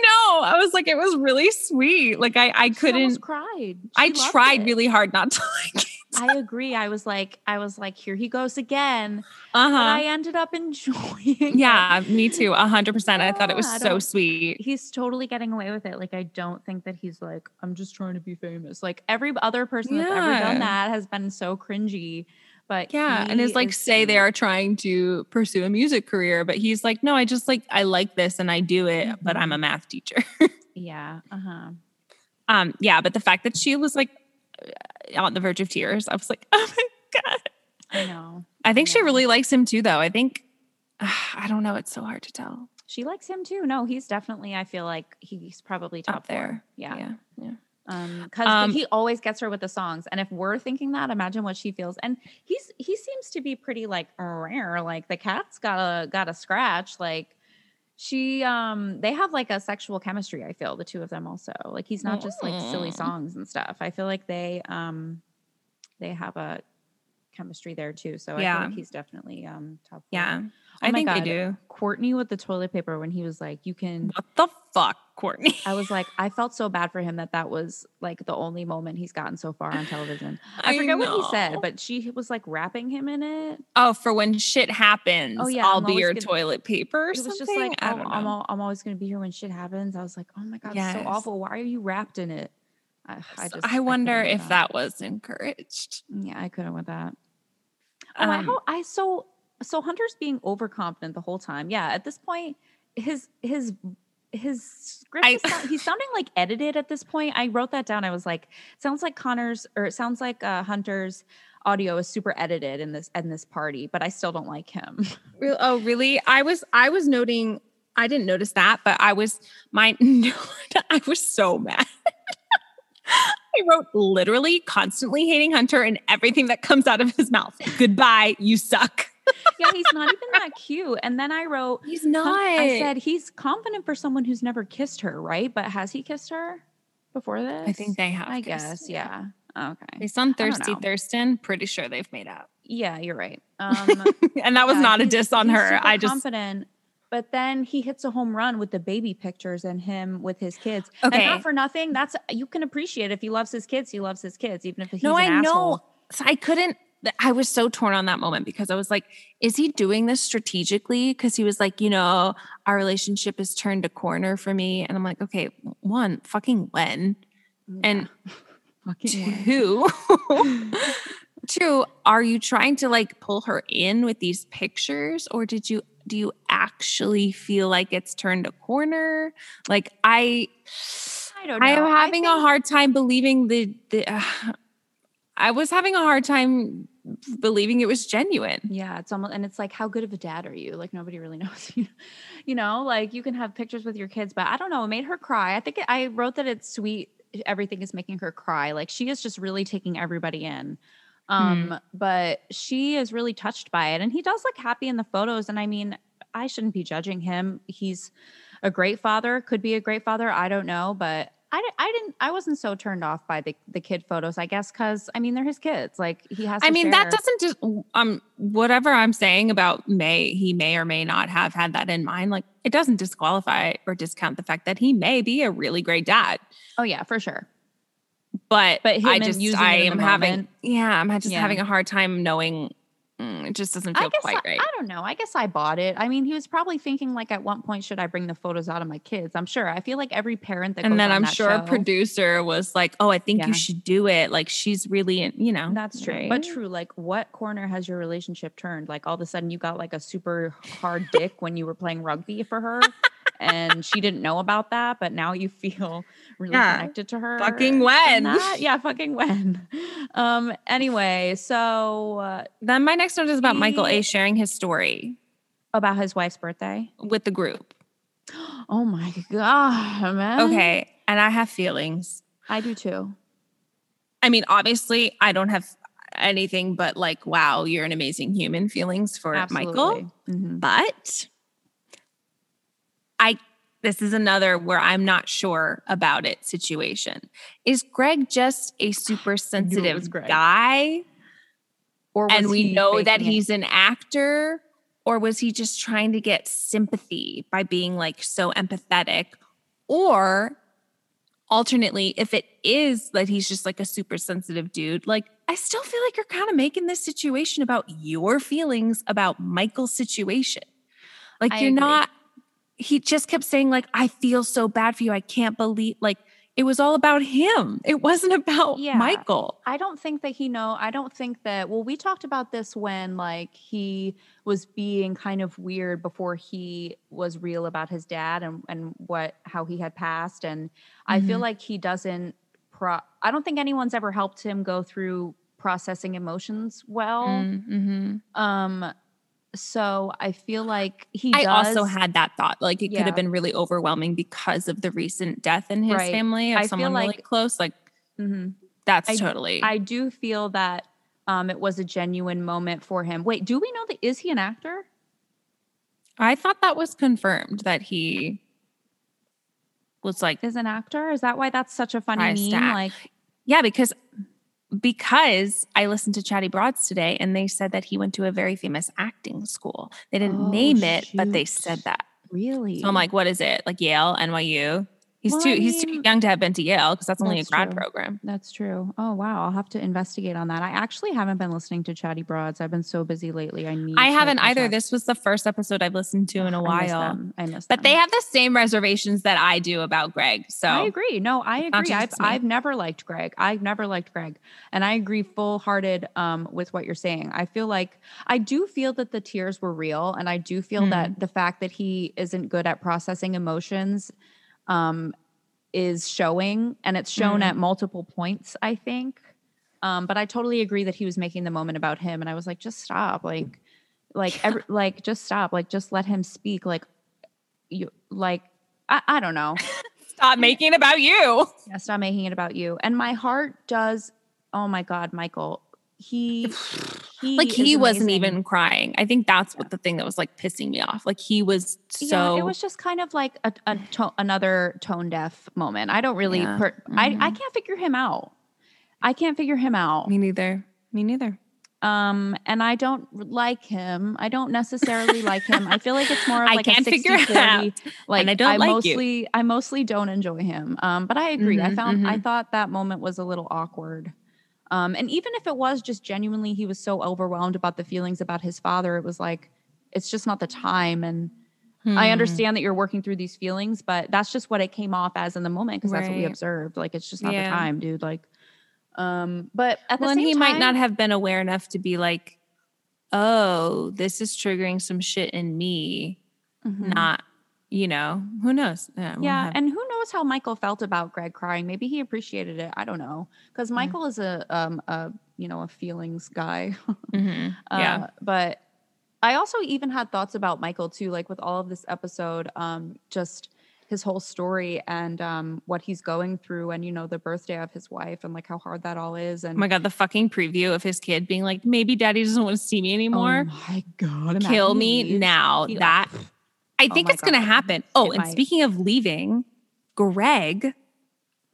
know. I was like, it was really sweet. Like I, I couldn't. almost cried. I She loved tried it. really hard not to like it. I agree. I was like, I was like, here he goes again. Uh But I ended up enjoying it. Yeah, me too. A hundred percent. I thought it was so sweet. He's totally getting away with it. Like, I don't think that he's like, I'm just trying to be famous. Like, every other person that's ever done that has been so cringy. But Yeah, and it's like is say they are trying to pursue a music career, but he's like, no, I just like I like this and I do it, but I'm a Mm-hmm. math teacher. Yeah. Uh huh. um, yeah, but the fact that she was like on the verge of tears, I was like, oh my god. I know. I think she know. really likes him too, though. I think I don't know. It's so hard to tell. She likes him too. No, he's definitely. I feel like he's probably top Up there. Four. Yeah. yeah, yeah. Um, because Um, he always gets her with the songs, and if we're thinking that, imagine what she feels. And he's he seems to be pretty like rare. Like the cat's got a got a scratch. Like she um they have like a sexual chemistry. I feel the two of them also. Like he's not just like silly songs and stuff. I feel like they um they have a chemistry there too. So I Yeah. like he's definitely um top. four. Yeah, I my think God. they do. Courtney with the toilet paper when he was like, "You can." What the fuck, Courtney? I was like, I felt so bad for him that that was like the only moment he's gotten so far on television. I, forget what he said, but she was like wrapping him in it. oh, for when shit happens, Oh, yeah, I'll be your gonna- toilet paper or It was something. just like, I oh, I'm, know. I'm always going to be here when shit happens. I was like, oh my God, it's so awful. Why are you wrapped in it? I, I just, I wonder if that was encouraged. Yeah, I couldn't with that. Oh, Um, ho- I so so Hunter's being overconfident the whole time. Yeah, at this point, his his his script I, sound, he's sounding like edited at this point. I wrote that down. I was like, sounds like Connor's or it sounds like uh, Hunter's audio is super edited in this in this party, but I still don't like him. Real, oh, really? I was I was noting. I didn't notice that, but I was my. I was so mad. I wrote literally constantly hating Hunter and everything that comes out of his mouth. Goodbye, you suck. Yeah, he's not even that cute. And then I wrote, He's not. I said he's confident for someone who's never kissed her, right? But has he kissed her before this? I think they have. I guess, yeah. Okay. Based on Thirsty. Thurston, pretty sure they've made out. Yeah, you're right. Um, and that was yeah, not a diss on her. I just confident. But then he hits a home run with the baby pictures and him with his kids. And Okay. not for nothing. That's you can appreciate if he loves his kids. He loves his kids, even if he's no, I know. So I couldn't. I was so torn on that moment because I was like, is he doing this strategically? Because he was like, you know, our relationship has turned a corner for me. And I'm like, okay, one, fucking when? And Fucking two, two, are you trying to like pull her in with these pictures or did you do you actually feel like it's turned a corner? Like I I don't know. I am having a think- hard time believing the the uh, I was having a hard time believing it was genuine. Yeah, it's almost and it's like how good of a dad are you? Like nobody really knows you. You know, like you can have pictures with your kids, but I don't know, it made her cry. I think it, I wrote that it's sweet everything is making her cry. Like she is just really taking everybody in. Um but she is really touched by it and he does look happy in the photos and I mean, I shouldn't be judging him. He's a great father, could be a great father, I don't know, but I, I didn't I wasn't so turned off by the the kid photos, I guess cuz I mean, they're his kids. Like he has I mean, that doesn't just um whatever I'm saying about May, he may or may not have had that in mind. Like it doesn't disqualify or discount the fact that he may be a really great dad. Oh yeah, for sure. But, But I just I am having yeah, I'm just Yeah. having a hard time knowing mm, it just doesn't I feel guess quite I, right. I don't know. I guess I bought it. I mean, he was probably thinking like, at what point should I bring the photos out of my kids? I'm sure. I feel like every parent that and then I'm sure a producer was like, "Oh, I think Yeah. you should do it." Like she's really, you know, That's true. right? But true, like what corner has your relationship turned? Like all of a sudden you got like a super hard dick when you were playing rugby for her and she didn't know about that, but now you feel really Yeah. connected to her. Fucking when. Yeah, fucking when. Um anyway, so uh, Then my next note is about Michael A sharing his story about his wife's birthday. with the group. Oh my god, man. Okay, and I have feelings. I do too. I mean, obviously, I don't have anything but like, "Wow, you're an amazing human." Feelings for Michael, Mhm. but I. This is another where I'm not sure about it situation. Is Greg just a super sensitive guy? Or and we know that it? he's an actor or was he just trying to get sympathy by being like so empathetic or alternately if it is that he's just like a super sensitive dude like i still feel like you're kind of making this situation about your feelings about michael's situation like I you're agree. not he just kept saying like i feel so bad for you i can't believe like it was all about him it wasn't about Yeah. michael I don't think that he know. I don't think that. Well, we talked about this when like he was being kind of weird before he was real about his dad and and what how he had passed. And I feel Mhm. like he doesn't. Pro- I don't think anyone's ever helped him go through processing emotions well. mm-hmm. Um, so I feel like he. I also had that thought. Like it could have been really overwhelming because of the recent death in his Right. family of I feel someone really close. Like Mhm. that's I- totally. I do feel that um, it was a genuine moment for him. Wait, do we know that is he an actor? I thought that was confirmed that he was like, Is an actor? Is that why that's such a funny meme? Like, yeah, because because I listened to Chatty Broads today and they said that he went to a very famous acting school. They didn't Oh, name it, but they said that. really? So I'm like, what is it? Like Yale, NYU? He's Well, too I he's too young to have been to Yale because that's only a grad true. program. that's true. Oh wow, I'll have to investigate on that. I actually haven't been listening to Chatty Broads. I've been so busy lately. I need. I haven't either. up. This was the first episode I've listened to in a I miss while. them. I miss But them. they have the same reservations that I do about Greg. So I agree. No, I agree. I've. I've never liked Greg. I've never liked Greg. And I agree full hearted um, with what you're saying. I feel like I do feel that the tears were real. And I do feel Mm. that the fact that he isn't good at processing emotions um, is showing. And it's shown Mm. at multiple points, I think. Um, but I totally agree that he was making the moment about him. And I was like, just stop. Like, like, every, like, just stop. Like, just let him speak. Like, you, like, I, I don't know. stop making it about you. Yeah, stop making it about you. And my heart does. Oh my God, Michael. He he like he wasn't amazing. even crying. I think that's what the thing that was like pissing me off. Like he was so yeah, it was just kind of like a, a to- another tone deaf moment. I don't really, Yeah. per- I, I Mhm. can't figure him out. I can't figure him out. me neither. Me neither. Um, and I don't like him. I don't necessarily like him. I feel like it's more of I like can't a figure 60 out. Like I don't like you. mostly, I mostly don't enjoy him. Um, but I agree. I Mhm, found, I mhm. thought that moment was a little awkward. Um, and even if it was just genuinely, he was so overwhelmed about the feelings about his father. It was like, it's just not the time. And I Hmm. understand that you're working through these feelings, but that's just what it came off as in the moment because that's what we observed. Like it's just not Yeah. the time, dude. Like, um, but at Well, the and he time, might not have been aware enough to be like, oh, this is triggering some shit in me. Mhm. Not, you know, who knows? Yeah. we'll Yeah, have- and who knows how Michael felt about Greg crying? Maybe he appreciated it. I don't know because Michael is a um a you know a feelings guy. Mhm. Uh, yeah. but I also even had thoughts about Michael too, like with all of this episode, um, just his whole story and um what he's going through, and you know the birthday of his wife and like how hard that all is. And Oh my god, the fucking preview of his kid being like, maybe daddy doesn't want to see me anymore. Oh my god! Kill me leaves. now. He- that I Oh think my it's gonna happen. Oh, It and might. speaking of leaving, Greg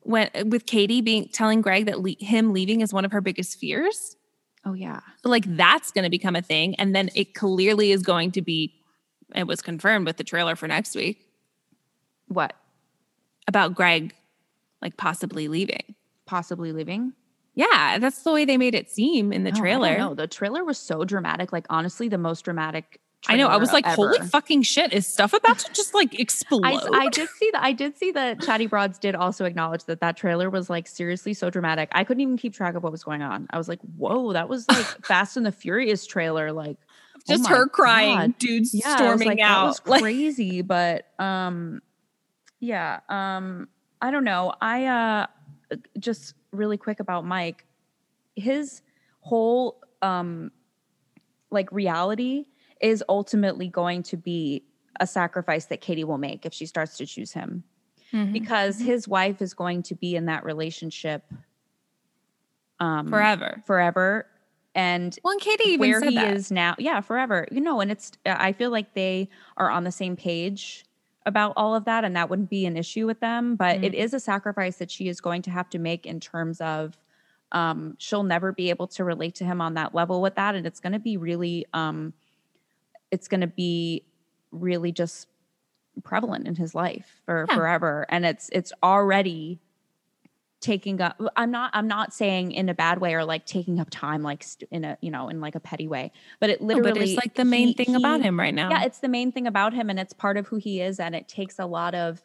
went uh, with Katie being telling Greg that le- him leaving is one of her biggest fears. Oh yeah. like that's going to become a thing and then it clearly is going to be it was confirmed with the trailer for next week What? about greg like possibly leaving Possibly leaving? yeah that's the way they made it seem in the No, trailer know. The trailer was so dramatic. Like honestly, the most dramatic. I know i was like holy fucking shit is stuff about to just like explode I, I did see that. I did see that. Chatty Broads did also acknowledge that that trailer was like seriously so dramatic. I couldn't even keep track of what was going on. I was like, "Whoa, that was like Fast and the Furious trailer." Like, oh just my her crying God. dudes yeah, storming like, out That was crazy, but um, yeah. Um, I don't know. I uh, just really quick about Mike. His whole um, like reality is ultimately going to be a sacrifice that Katie will make if she starts to choose him Mhm. because his wife is going to be in that relationship um forever forever and well and katie even where said he that. is now yeah forever you know and it's i feel like they are on the same page about all of that and that wouldn't be an issue with them but it Mm. is a sacrifice that she is going to have to make in terms of um she'll never be able to relate to him on that level with that and it's going to be really um it's going to be really just prevalent in his life for Yeah. forever and it's it's already taking up i'm not i'm not saying in a bad way or like taking up time like st- in a you know in like a petty way but it No, literally but it's like the main he- thing about him right now yeah it's the main thing about him and it's part of who he is and it takes a lot of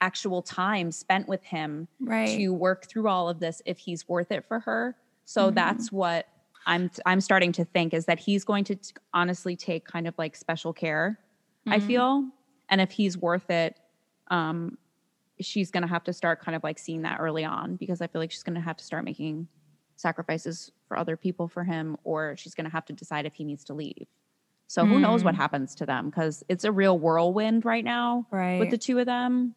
actual time spent with him right to work through all of this if he's worth it for her so Mhm. that's what i'm i'm starting to think is that he's going to t- honestly take kind of like special care i Mhm. feel and if he's worth it um she's going to have to start kind of like seeing that early on because i feel like she's going to have to start making sacrifices for other people for him or she's going to have to decide if he needs to leave so who knows what Mm. happens to them because it's a real whirlwind right now right with the two of them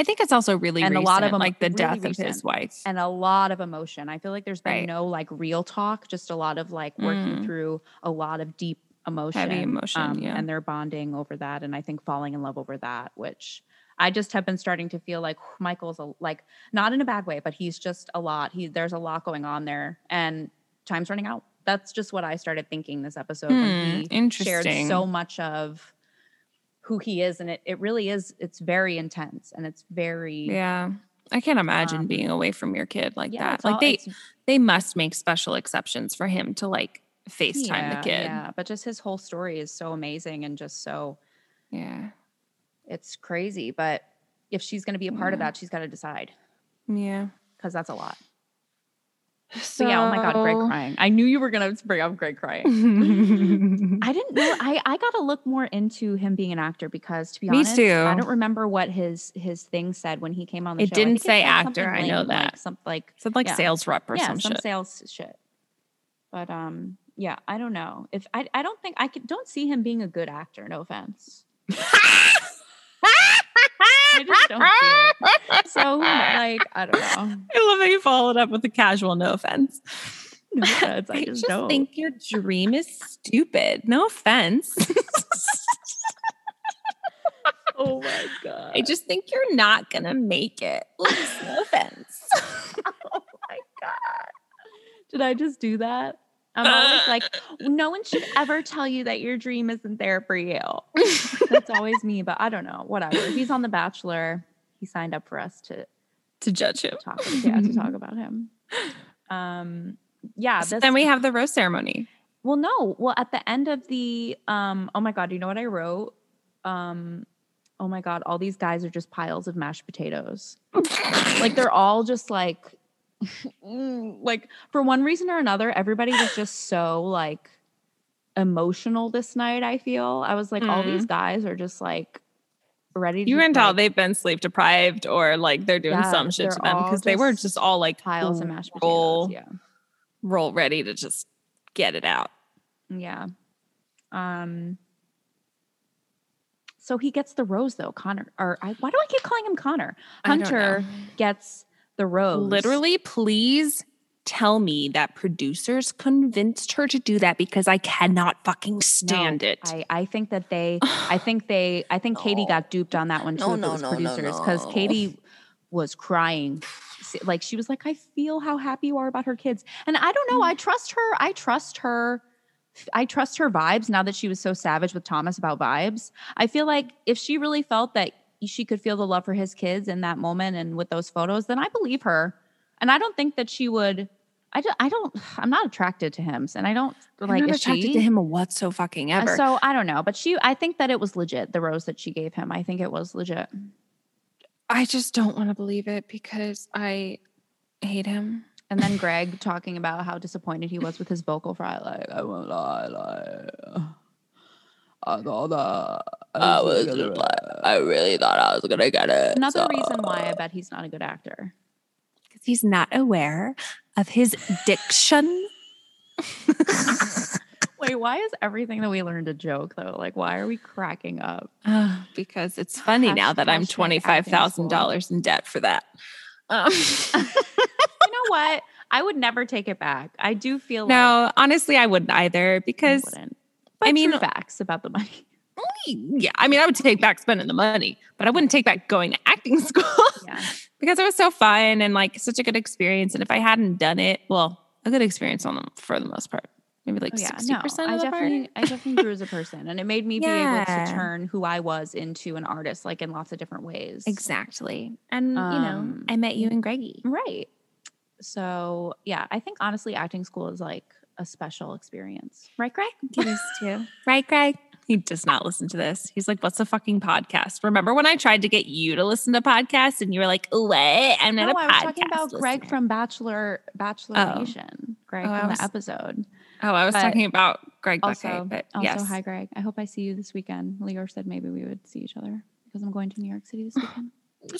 i think it's also really and a lot of them- like the really death of his wife and a lot of emotion. I feel like there's been Right. no like real talk, just a lot of like working Mm. through a lot of deep emotion. um, emotion, yeah. And they're bonding over that. And I think falling in love over that, which I just have been starting to feel like Michael's a, like not in a bad way, but he's just a lot. He there's a lot going on there and time's running out. That's just what I started thinking this episode when Hmm, he shared so much of who he is. And it, it really is, it's very intense and it's very Yeah. I can't imagine Um, being away from your kid like yeah, that. Like all- they they must make special exceptions for him to like FaceTime the kid. Yeah, but just his whole story is so amazing and just so Yeah. it's crazy. But if she's going to be a part of that, she's got to decide Yeah. because that's a lot. So yeah, oh my god, Greg crying. I knew you were going to bring up Greg crying. I didn't know. I I got to look more into him being an actor because to be Me honest, I don't remember what his his thing said when he came on the It show. Didn't think say said something actor, I know that. like something like Said like Yeah. sales rep or yeah, some, some shit. sales shit. But um, yeah, I don't know if I I don't think I could, don't see him being a good actor. No offense. I just don't it. So like I don't know. I love how you followed up with a casual no offense. no offense. I, I just, just think your dream is stupid. No offense. oh my god. I just think you're not gonna make it. No offense. oh my god. Did I just do that? I'm always like, no one should ever tell you that your dream isn't there for you. That's always me, but I don't know. Whatever. He's on The Bachelor. He signed up for us to to judge him. talk, yeah, to talk about him. Um, yeah. So This, then we have the rose ceremony. well, no. Well, at the end of the, um, oh my god, you know what I wrote? Um, oh my god, all these guys are just piles of mashed potatoes. like they're all just like like for one reason or another everybody was just so like emotional this night i feel. I was like all these guys are just like ready to You can tell like, they've been sleep deprived or like they're doing Yeah, some shit to them because they were just all like piles of mashed roll, potatoes yeah. roll ready to just get it out. yeah. Um so he gets the rose though connor or I, why do i keep calling him connor? Hunter gets the rose. Literally, please tell me that producers convinced her to do that because I cannot fucking No, stand it. I, I think that they I think they I think Katie got duped on that one too No, no, no, no, producers because no. Katie was crying. Like she was like I feel how happy you are about her kids. And I don't know I mm. trust her I trust her I trust her vibes now that she was so savage with Thomas about vibes. I feel like if she really felt that she could feel the love for his kids in that moment and with those photos then I believe her and I don't think that she would I don't, I don't I'm not attracted to him and I don't I'm like not is attracted she? to him what so fucking Uh, ever. So I don't know, but she, I think that it was legit. The rose that she gave him, I think it was legit. I just don't want to believe it because I hate him. And then Greg talking about how disappointed he was with his vocal fry. Like, I won't lie, like, I thought that I was just like, I really thought I was gonna get it. Another reason why I bet he's not a good actor. because he's not aware of his diction. Wait, why is everything that we learned a joke though? Like, why are we cracking up? Ah, because it's funny now that I'm Hashtag twenty acting five thousand dollars in debt for that. Um, You know what? I would never take it back. I do feel like no, honestly, I wouldn't either I because wouldn't. I mean- facts about the money. yeah, I mean, I would take back spending the money, but I wouldn't take back going to acting school Yeah. because it was so fun and like such a good experience. And if I hadn't done it, well, a good experience on them for the most part, maybe like Oh, yeah, sixty no, percent I the definitely, part. I definitely grew as a person, and it made me be able to turn who I was into an artist, like in lots of different ways. Exactly, and you know, Um, I met you and Greggy. Right. So yeah, I think honestly, acting school is like a special experience, right, Greg? It is too. Right, Greg? He does not listen to this. He's like, what's a fucking podcast? Remember when I tried to get you to listen to podcasts and you were like, what? I'm not No, a I podcast. was talking about Greg from Bachelor Bachelor Oh. Nation. Greg Oh, from was- the episode. Oh, I was but talking about Greg Also, Buckeye, but also, hi, Greg. I hope I see you this weekend. Lior said maybe we would see each other because I'm going to New York City this weekend. Uh,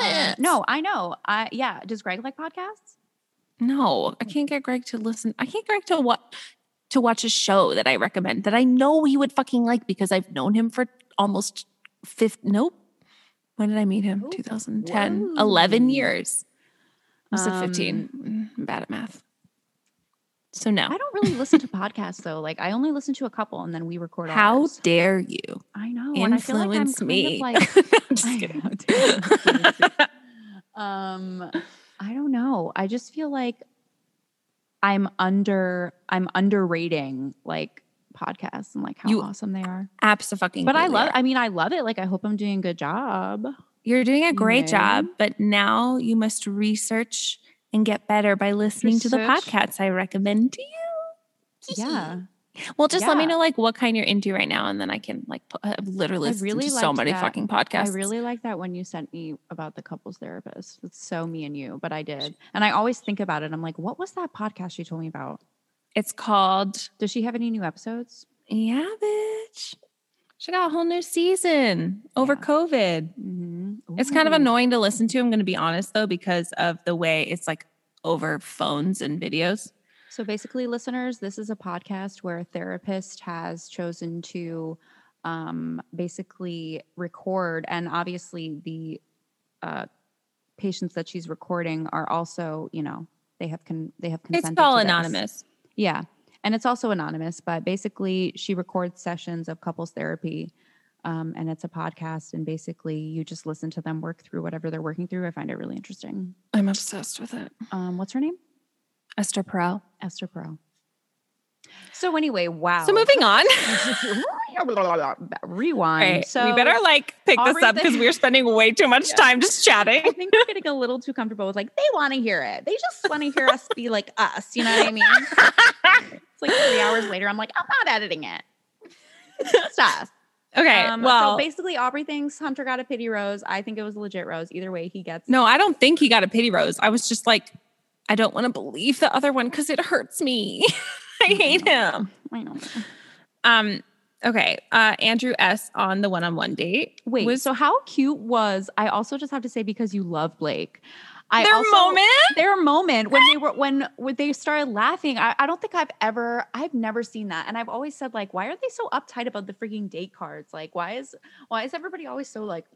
jealous. no, I know. I yeah. Does Greg like podcasts? No, I can't get Greg to listen. I can't get Greg to what to watch a show that I recommend that I know he would fucking like because I've known him for almost fifth. Nope. When did I meet him? Oh, 2010. 11 years. I said 15. Mm, I'm bad at math. So no. I don't really listen to podcasts though. Like I only listen to a couple, and then we record. How ours. dare you I know. and I feel like I'm influence kind of me? like I'm just kidding. know, um, I don't know. I just feel like I'm under. I'm underrating like podcasts and like how You awesome they are. Absolutely. But I love. I mean, I love it. Like I hope I'm doing a good job. You're doing a great job, but now you must research and get better by listening to the podcasts I recommend to you. Yeah. Well, just let me know like what kind you're into right now, and then I can like I've literally I really to so many that. fucking podcasts. I really like that when you sent me about the couples therapist. It's so me and you, but I did. And I always think about it. I'm like, what was that podcast you told me about? It's called Does she have any new episodes? Yeah, bitch. She got a whole new season over Yeah. COVID. Mm-hmm. It's kind of annoying to listen to. I'm going to be honest though, because of the way it's like over phones and videos. So basically, listeners, this is a podcast where a therapist has chosen to um, basically record, and obviously the uh, patients that she's recording are also, you know, they have con- they have It's all anonymous. Yeah. And it's also anonymous, but basically, she records sessions of couples therapy. Um, and it's a podcast. And basically, you just listen to them work through whatever they're working through. I find it really interesting. I'm obsessed with it. Um, what's her name? Esther Perel. Esther Perel. So, anyway, wow. So moving on. Rewind. So, we better like pick this up because we're spending way too much Yeah. time just chatting. I think we're getting a little too comfortable with like, they want to hear it. They just want to hear us be like us. You know what I mean? It's like three hours later, I'm like, I'm not editing it. Us. Okay. Um, well, so basically, Aubrey thinks Hunter got a pity rose. I think it was a legit rose. Either way, he gets. no, I don't think he got a pity rose. I was just like, I don't want to believe the other one because it hurts me. I hate him. I know. Um. Okay. Uh, Andrew S. on the one-on-one date. Wait. was so how cute was? I also just have to say because you love Blake. I their also, moment. Their moment when they were when when they started laughing. I, I don't think I've ever I've never seen that, and I've always said like, why are they so uptight about the freaking date cards? Like, why is why is everybody always so like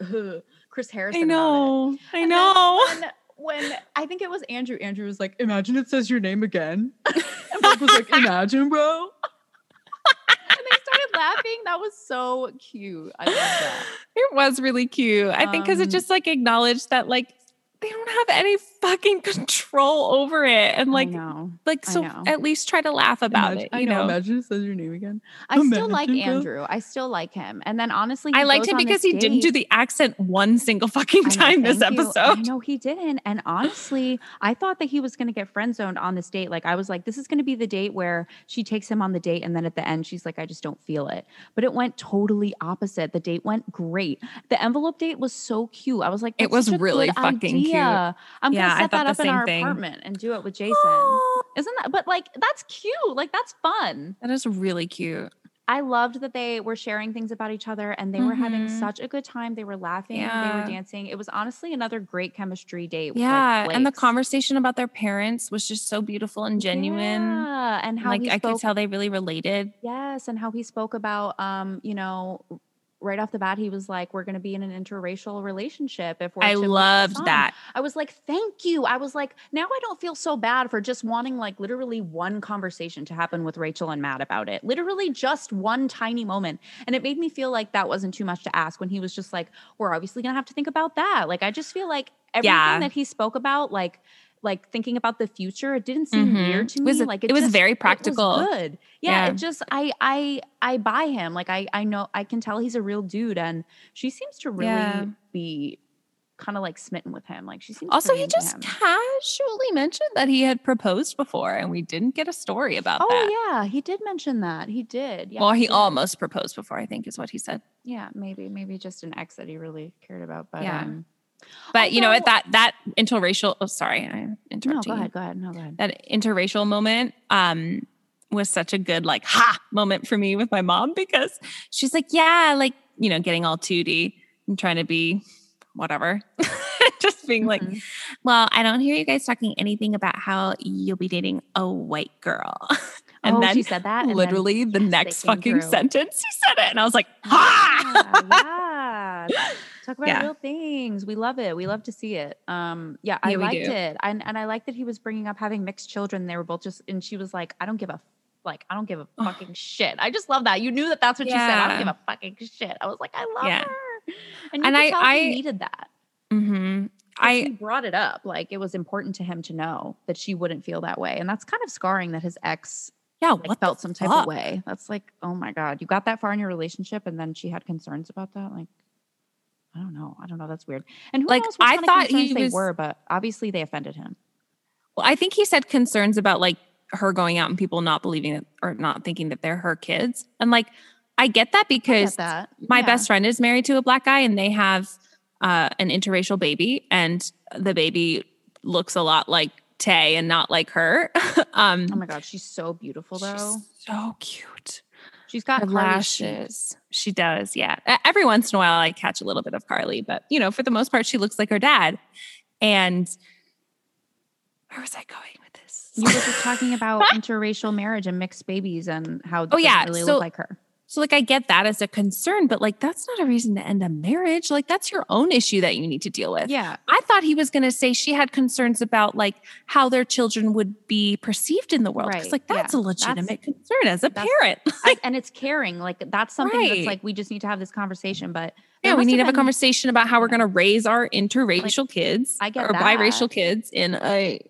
Chris Harrison? I know. I And then know. When, when I think it was Andrew, Andrew was like, "Imagine it says your name again," and Blake was like, "Imagine, bro." and they started laughing. That was so cute. I love that. It was really cute. I think because it Um, just like acknowledged that like they don't have any fucking control over it, and like like so at least try to laugh about Imagine- it. I You know. Imagine it says your name again. I still like Imagine. Andrew. I still like him. And then honestly, I liked him because he didn't do the accent one single fucking I know, time this episode. No, he didn't. And honestly, I thought that he was going to get friend zoned on this date. Like, I was like, this is going to be the date where she takes him on the date. And then at the end, she's like, I just don't feel it. But it went totally opposite. The date went great. The envelope date was so cute. I was like, It was really fucking cute. I'm Yeah, To set thought that the up in same our thing. apartment and do it with Jason. Isn't that, but like, that's cute. Like, that's fun. That is really cute. I loved that they were sharing things about each other and they were having Mhm. such a good time. They were laughing, yeah. they were dancing. It was honestly another great chemistry date. Yeah, like, and the conversation about their parents was just so beautiful and genuine. Yeah, and how like he I spoke, could tell they really related. yes, and how he spoke about, um, you know, right off the bat, he was like, "We're going to be in an interracial relationship." If we're I to meet the loved that. I was like, thank you. I was like, now I don't feel so bad for just wanting like literally one conversation to happen with Rachel and Matt about it. Literally just one tiny moment. And it made me feel like that wasn't too much to ask when he was just like, we're obviously going to have to think about that. Like, I just feel like everything Yeah. that he spoke about, like, like thinking about the future, it didn't seem Mhm. weird to It me. was- like it was just- very was practical. good. Yeah, Yeah. It just I I I buy him. Like I I know I can tell he's a real dude, and she seems to really Yeah. be kind of like smitten with him. Like she seems Also, he just casually mentioned that he had proposed before, and we didn't get a story about Oh that. yeah, he did mention that. He did. Yeah, well, he did. almost proposed before, I think, is what he said. Yeah, maybe maybe just an ex that he really cared about. But Yeah. um, But you know, at that that interracial. Oh, sorry, I'm no, interrupting. go ahead, go ahead, no, go ahead. That interracial moment um was such a good like ha moment for me with my mom because she's like, yeah, like you know, getting all 2D and trying to be whatever, just being like, Mhm. well, I don't hear you guys talking anything about how you'll be dating a white girl. and oh, then she said that. literally the yes, next fucking through. sentence he said it and i was like ha yeah, yeah. Talk about Yeah. real things. We love it. We love to see it. Um, yeah, I Yeah, liked it, and and I like that he was bringing up having mixed children. They were both just, and she was like, "I don't give a." Like I don't give a fucking shit. I just love that. You knew that that's what you said. I don't give a fucking shit. I was like, I love Yeah. her, and, you And I- I- needed that. hmm 'cause i he brought it up. Like it was important to him to know that she wouldn't feel that way, and that's kind of scarring that his ex yeah like, what felt some type of way. That's like, oh my god, you got that far in your relationship, and then she had concerns about that. Like, I don't know. I don't know. That's weird. And who Like, knows what I thought he they was- were, but obviously they offended him. well i think he said concerns about like her going out and people not believing it or not thinking that they're her kids and like i get that I get because that. my Yeah. best friend is married to a black guy and they have uh, an interracial baby and the baby looks a lot like tay and not like her um Oh my god, she's so beautiful though. she's so cute she's got lashes. She does, yeah. Every once in a while, I catch a little bit of Carly, but you know, for the most part, she looks like her dad. And where was I going with this? You were just talking about interracial marriage and mixed babies and how Oh, yeah, really so- look like her. So like I get that as a concern, but like that's not a reason to end a marriage. Like that's your own issue that you need to deal with. Yeah. I thought he was going to say she had concerns about like how their children would be perceived in the world. Because Right, like that's yeah. a legitimate That's- concern as a parent. I- and it's caring. Like that's something Right. that's like we just need to have this conversation. But yeah, we need to have a conversation about how we're going to raise our interracial kids I get or that. biracial kids in a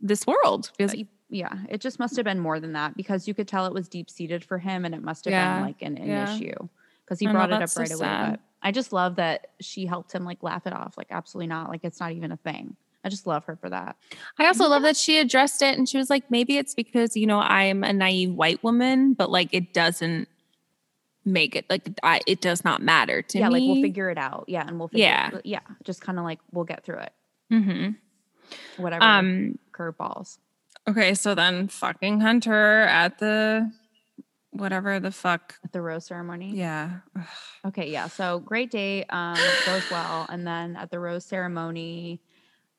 this world. Because Yeah, it just must have been more than that because you could tell it was deep seated for him, and it must have Yeah, been like an, an yeah. issue because he I know, brought it up that's so right away. sad. But I just love that she helped him like laugh it off. Like absolutely not. Like it's not even a thing. I just love her for that. I also love that she addressed it and she was like, maybe it's because, you know, I'm a naive white woman, but like it doesn't make it like I, it does not matter to yeah, me. like we'll figure it out. Yeah, and we'll figure Yeah. yeah, just kind of like we'll get through it. hmm Whatever Um, curveballs. Okay. So then fucking Hunter at the whatever the fuck. At the rose ceremony. Yeah. Ugh. Okay, yeah. So great day um goes well. And then at the rose ceremony,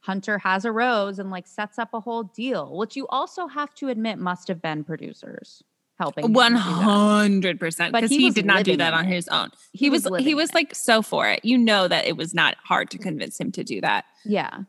Hunter has a rose and like sets up a whole deal, which you also have to admit must have been producers helping. One hundred percent. But Because he he, did not do that on it. his own. He He, was was, he was it. like so for it. You know that it was not hard to convince him to do that. Yeah.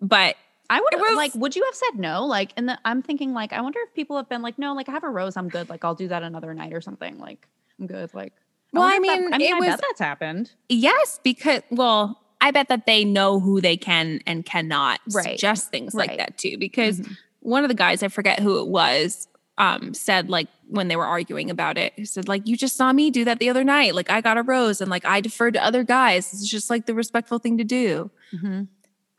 But I would was- like, would you have said no? Like, and the, I'm thinking, like, I wonder if people have been like, no, like, I have a rose, I'm good. Like, I'll do that another night or something. Like, I'm good. Like, Well, wonder I if that- mean, I mean, it I was- bet that's happened. Yes, because well, I bet that they know who they can and cannot Right. suggest things Right. like that too. Because Mhm. one of the guys, I forget who it was, um, said like when they were arguing about it, he said like, "You just saw me do that the other night. Like I got a rose and like I deferred to other guys. It's just like the respectful thing to do." Mhm.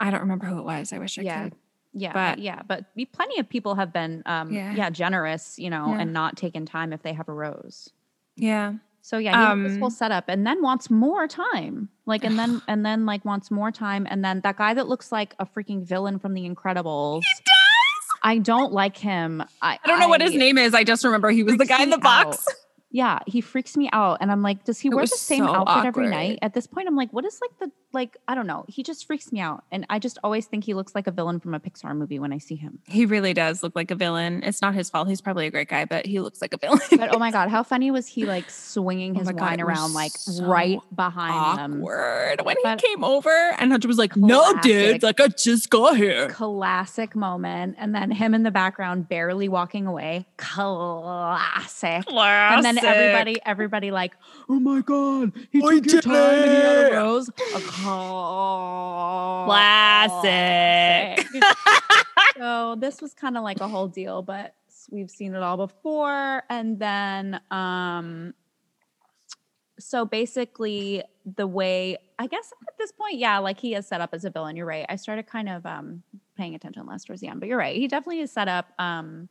I don't remember who it was. I wish I Yeah. could. Yeah, But- yeah, but plenty of people have been, um, yeah. Yeah. generous, you know, Yeah. and not taken time if they have a rose. Yeah. So yeah, he um, this Um, whole setup, and then wants more time, like, and then and then like wants more time, and then that guy that looks like a freaking villain from The Incredibles. He does. I don't like him. I, I don't know what his name is. I just remember he was the guy in the box. out. Yeah, he freaks me out, and I'm like, does he It wear the same so outfit every night? At this point, I'm like, what is like the like? I don't know. He just freaks me out, and I just always think he looks like a villain from a Pixar movie when I see him. He really does look like a villain. It's not his fault. He's probably a great guy, but he looks like a villain. But oh my god, how funny was he like swinging Oh his God, wine around like so right behind them? awkward when he came over and Hunter was like, "No, dude, like I just got here." Classic moment, and then him in the background barely walking away. Classic. And then everybody, everybody like, oh my god, he I took your time and he had a rose. Classic. so this was kind of like a whole deal, but we've seen it all before. And then, um, so basically, the way I guess at this point, yeah, like he is set up as a villain. You're right. I started kind of um, paying attention less towards the end, but you're right. He definitely is set up um,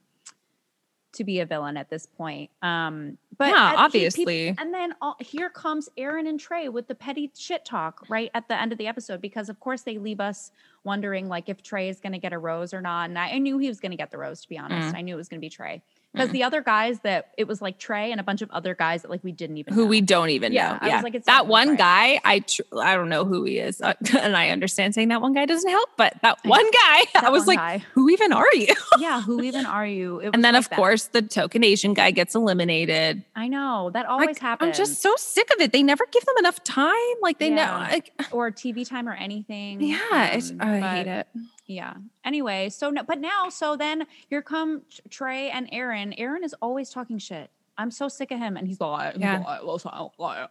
to be a villain at this point. Um, but Yeah, obviously. and then all, here comes Aaron and Trey with the petty shit talk right at the end of the episode because of course they leave us wondering like if Trey is going to get a rose or not. And I, I knew he was going to get the rose to be honest. Mm. I knew it was going to be Trey because Mm. the other guys that it was like Trey and a bunch of other guys that like we didn't even who know. we don't even Yeah, know. I was like, it's that one right. guy. I tr- I don't know who he is, uh, and I understand saying that one guy doesn't help. But that I- one guy, That I was like, guy. "Who even are you?" yeah, who even are you? And then, like of that. course, the token Asian guy gets eliminated. I know that always Like, happens. I'm just so sick of it. They never give them enough time. Like they know. Like, or TV time or anything. yeah, um, I hate it. Yeah. Anyway, so no, but now, so then here come Trey and Aaron. Aaron is always talking shit. I'm so sick of him, and he's like, Yeah. like, "Well, so- like-"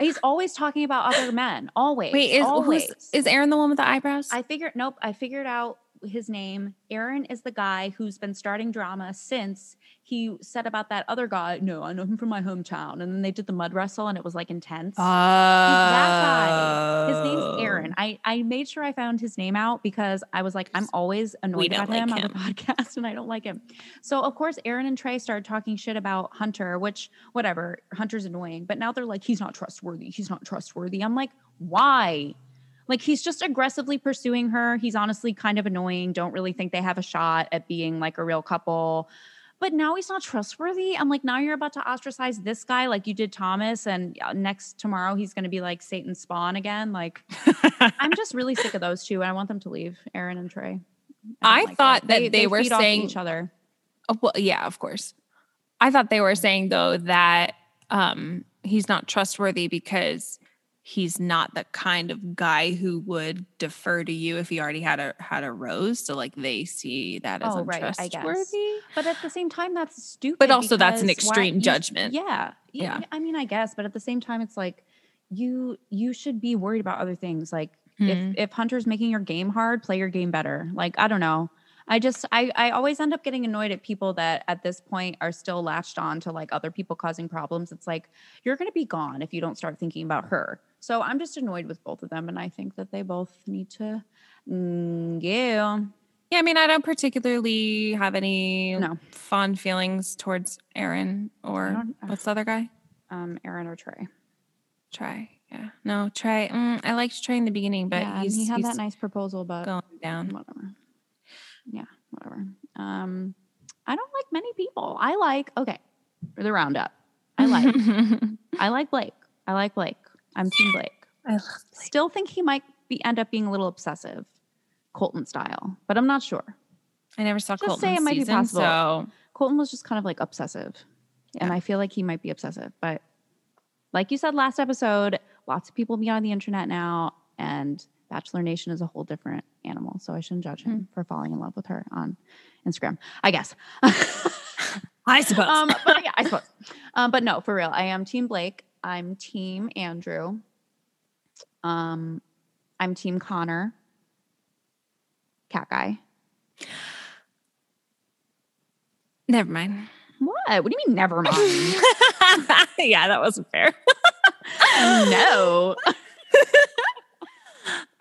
he's always talking about other men. Always. Wait, is always. is Aaron the one with the eyebrows? I figured. Nope. I figured out his name. Aaron is the guy who's been starting drama since he said about that other guy. No, I know him from my hometown. And then they did the mud wrestle, and it was like intense. that guy. His name's Oh. Aaron. I, I made sure I found his name out because I was like, I'm always annoyed about him on the podcast and I don't like him. So, of course, Aaron and Trey started talking shit about Hunter, which, whatever, Hunter's annoying. But now they're like, he's not trustworthy. He's not trustworthy. I'm like, why? Like, he's just aggressively pursuing her. He's honestly kind of annoying. Don't really think they have a shot at being like a real couple. But now he's not trustworthy. I'm like, now you're about to ostracize this guy like you did Thomas, and uh, next tomorrow he's going to be like Satan's spawn again. Like, I'm just really sick of those two, and I want them to leave, Aaron and Trey. don't I like thought that they were feed off saying- each other. Oh, well, yeah, of course. I thought they were saying though that um he's not trustworthy because he's not the kind of guy who would defer to you if he already had a had a rose. So like they see that as Oh, right, untrustworthy. guess. But at the same time, that's stupid. But also that's an because why- extreme you judgment. Yeah, Yeah. I mean, I guess, but at the same time, it's like you you should be worried about other things. Like Hmm. if if Hunter's making your game hard, play your game better. Like I don't know. I just I I always end up getting annoyed at people that at this point are still latched on to like other people causing problems. It's like you're going to be gone if you don't start thinking about her. So I'm just annoyed with both of them, and I think that they both need to. Mm, yeah. Yeah, I mean, I don't particularly have any No. fond feelings towards Aaron or don't- what's the other guy? Um, Aaron or Trey. Trey. Yeah. No, Trey. Mm, I liked Trey in the beginning, but yeah, he's, he had he's that nice proposal, but going down. whatever. Yeah, whatever. Um, I don't like many people. I like okay, for the roundup. I like I like Blake. I like Blake. I'm team Blake. I love Still think he might be end up being a little obsessive, Colton style, but I'm not sure. I never saw Just Colton say it might be possible. so Colton was just kind of like obsessive, and I feel like he might be obsessive. But like you said last episode, lots of people be on the internet now, and Bachelor Nation is a whole different animal. So I shouldn't judge him for falling in love with her on Instagram. I guess. I suppose. um, but yeah, I suppose. Um, but no, for real, I am Team Blake. I'm Team Andrew. Um, I'm Team Connor. Cat guy. Never mind. What? What do you mean? Never mind. yeah, that wasn't fair. no.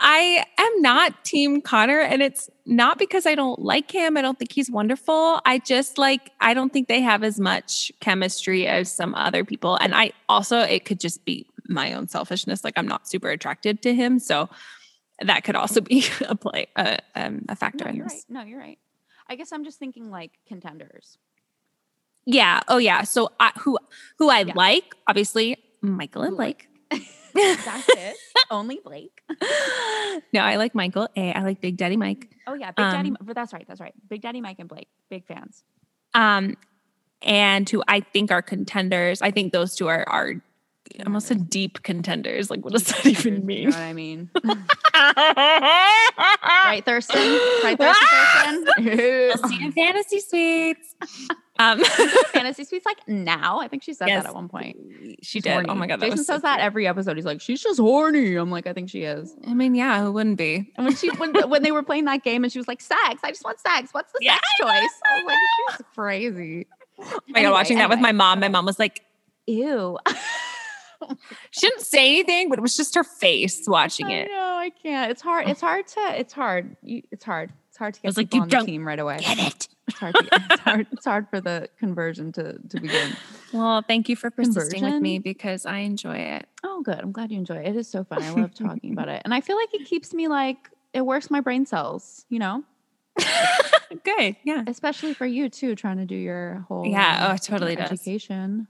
I am not Team Connor, and it's not because I don't like him. I don't think he's wonderful. I just like, I don't think they have as much chemistry as some other people. And I also, it could just be my own selfishness. Like, I'm not super attracted to him. So that could also be a play, a, um, a factor No, in this. right. No, you're right. I guess I'm just thinking like contenders. Yeah. Oh, yeah. So I, who, who I Yeah. like, obviously, Michael and Blake. That's it. Only Blake. no, I like Michael. A. I like Big Daddy Mike. Oh yeah, Big Daddy. Um, but that's right. That's right. Big Daddy Mike and Blake, big fans. um, and who I think are contenders. I think those two are are almost said deep contenders. Like, what does that even You mean? know what I mean? right, Thurston. Right, Thurston. We'll Thurston. see you in fantasy suites. Um, Fantasy Suites like now. I think she said Yes, that at one point. she She's did. Oh my god, Jason was so says that cute. every episode. He's like, she's just horny. I'm like, I think she is. I mean, yeah, who wouldn't be? And when she when when they were playing that game and she was like, sex. I just want sex. What's the Yeah, sex I choice? I was like, she was crazy. Oh my god, watching that with my mom. My mom was like, Ew. she didn't say anything, but it was just her face watching it. No, I can't. It's hard. It's hard to. It's hard. It's hard. It's hard to get was like, "You on the team right away. Get it? It's hard. To it's hard. It's hard for the conversion to to begin. Well, thank you for persisting with me because I enjoy it. Oh, good. I'm glad you enjoy it. It is so fun. I love talking about it, and I feel like it keeps me like it works my brain cells. You know, Good. Yeah. especially for you too, trying to do your whole Yeah, oh, it totally does. education.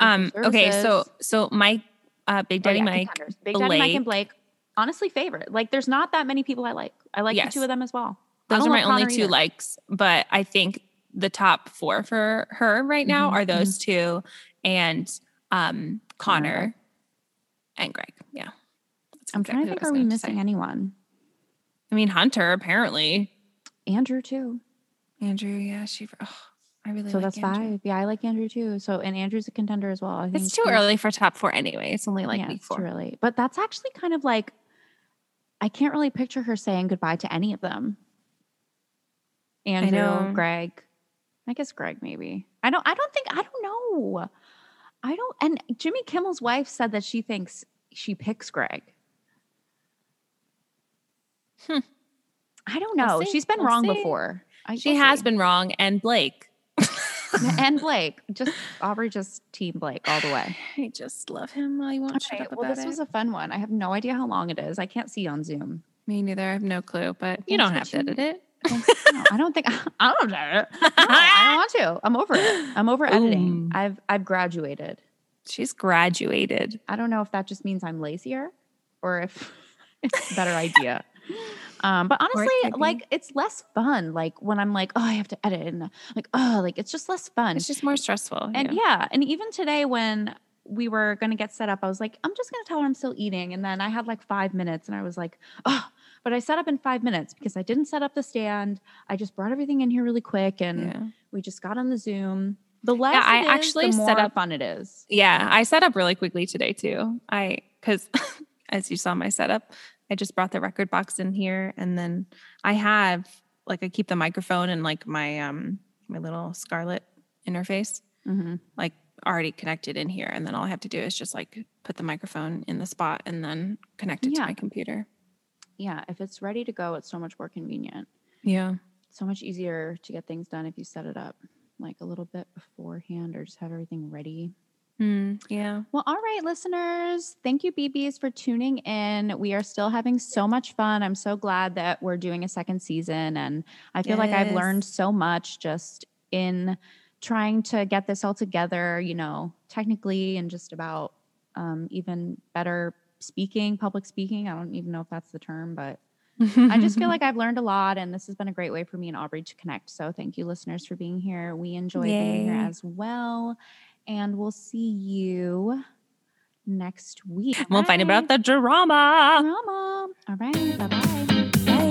Um. Okay. So so Mike, uh, Big Oh, Daddy yeah, Mike, contenders. Big Daddy Mike and Blake. Blake. Honestly, favorite. Like, there's not that many people I like. I like Yes. the two of them as well. Those are my only two either. likes, but I think the top four for her right now Mhm, are those two and um Connor. And Greg. Yeah. I'm trying to think. Are we missing say. anyone? I mean Hunter apparently. Andrew too. Andrew, yeah, she oh, I really so like that's Andrew. five. Yeah, I like Andrew too. So and Andrew's a contender as well. I think It's too early for top four anyway. It's only like yeah, week it's four. too early. But that's actually kind of like I can't really picture her saying goodbye to any of them. Andrew, know. Greg. I guess Greg maybe. I don't I don't think I don't know. I don't and Jimmy Kimmel's wife said that she thinks she picks Greg. Hmm. I don't We'll know. She's been We'll wrong see. before. I, She we'll has see. been wrong. And Blake. and Blake. Just Aubrey just team Blake all the way. I just love him. I won't shut Okay, up well, this it. was a fun one. I have no idea how long it is. I can't see on Zoom. Me neither. I have no clue, but you don't have to edit it. No, I don't think I don't know. No, I don't want to. I'm over it. I'm over editing. Ooh. I've I've graduated. She's graduated. I don't know if that just means I'm lazier or if it's a better idea. Um, but honestly, like it's less fun. Like when I'm like, oh, I have to edit, and like, oh, like it's just less fun. It's just more stressful. and yeah. yeah, and even today when we were gonna get set up, I was like, I'm just gonna tell her I'm still eating, and then I had like five minutes, and I was like, oh, but I set up in five minutes because I didn't set up the stand. I just brought everything in here really quick, and yeah. we just got on the Zoom. The less yeah, I is, actually set up- on it is. Yeah, I set up really quickly today too. I because as you saw my setup, I just brought the record box in here, and then I have like I keep the microphone and like my um my little Scarlett interface Mhm. like already connected in here, and then all I have to do is just like put the microphone in the spot and then connect it Yeah. to my computer. Yeah, if it's ready to go, it's so much more convenient. Yeah. so much easier to get things done if you set it up like a little bit beforehand or just have everything ready. Mm, yeah. Well, all right, listeners. Thank you, BBs, for tuning in. We are still having so much fun. I'm so glad that we're doing a second season. And I feel like I've learned so much just in trying to get this all together, you know, technically and just about um, even better speaking, public speaking. I don't even know if that's the term, but I just feel like I've learned a lot, and this has been a great way for me and Aubrey to connect. So, thank you, listeners, for being here. We enjoy being here as well, and we'll see you next week. we'll find out about the drama. drama. All right, bye bye. Bye.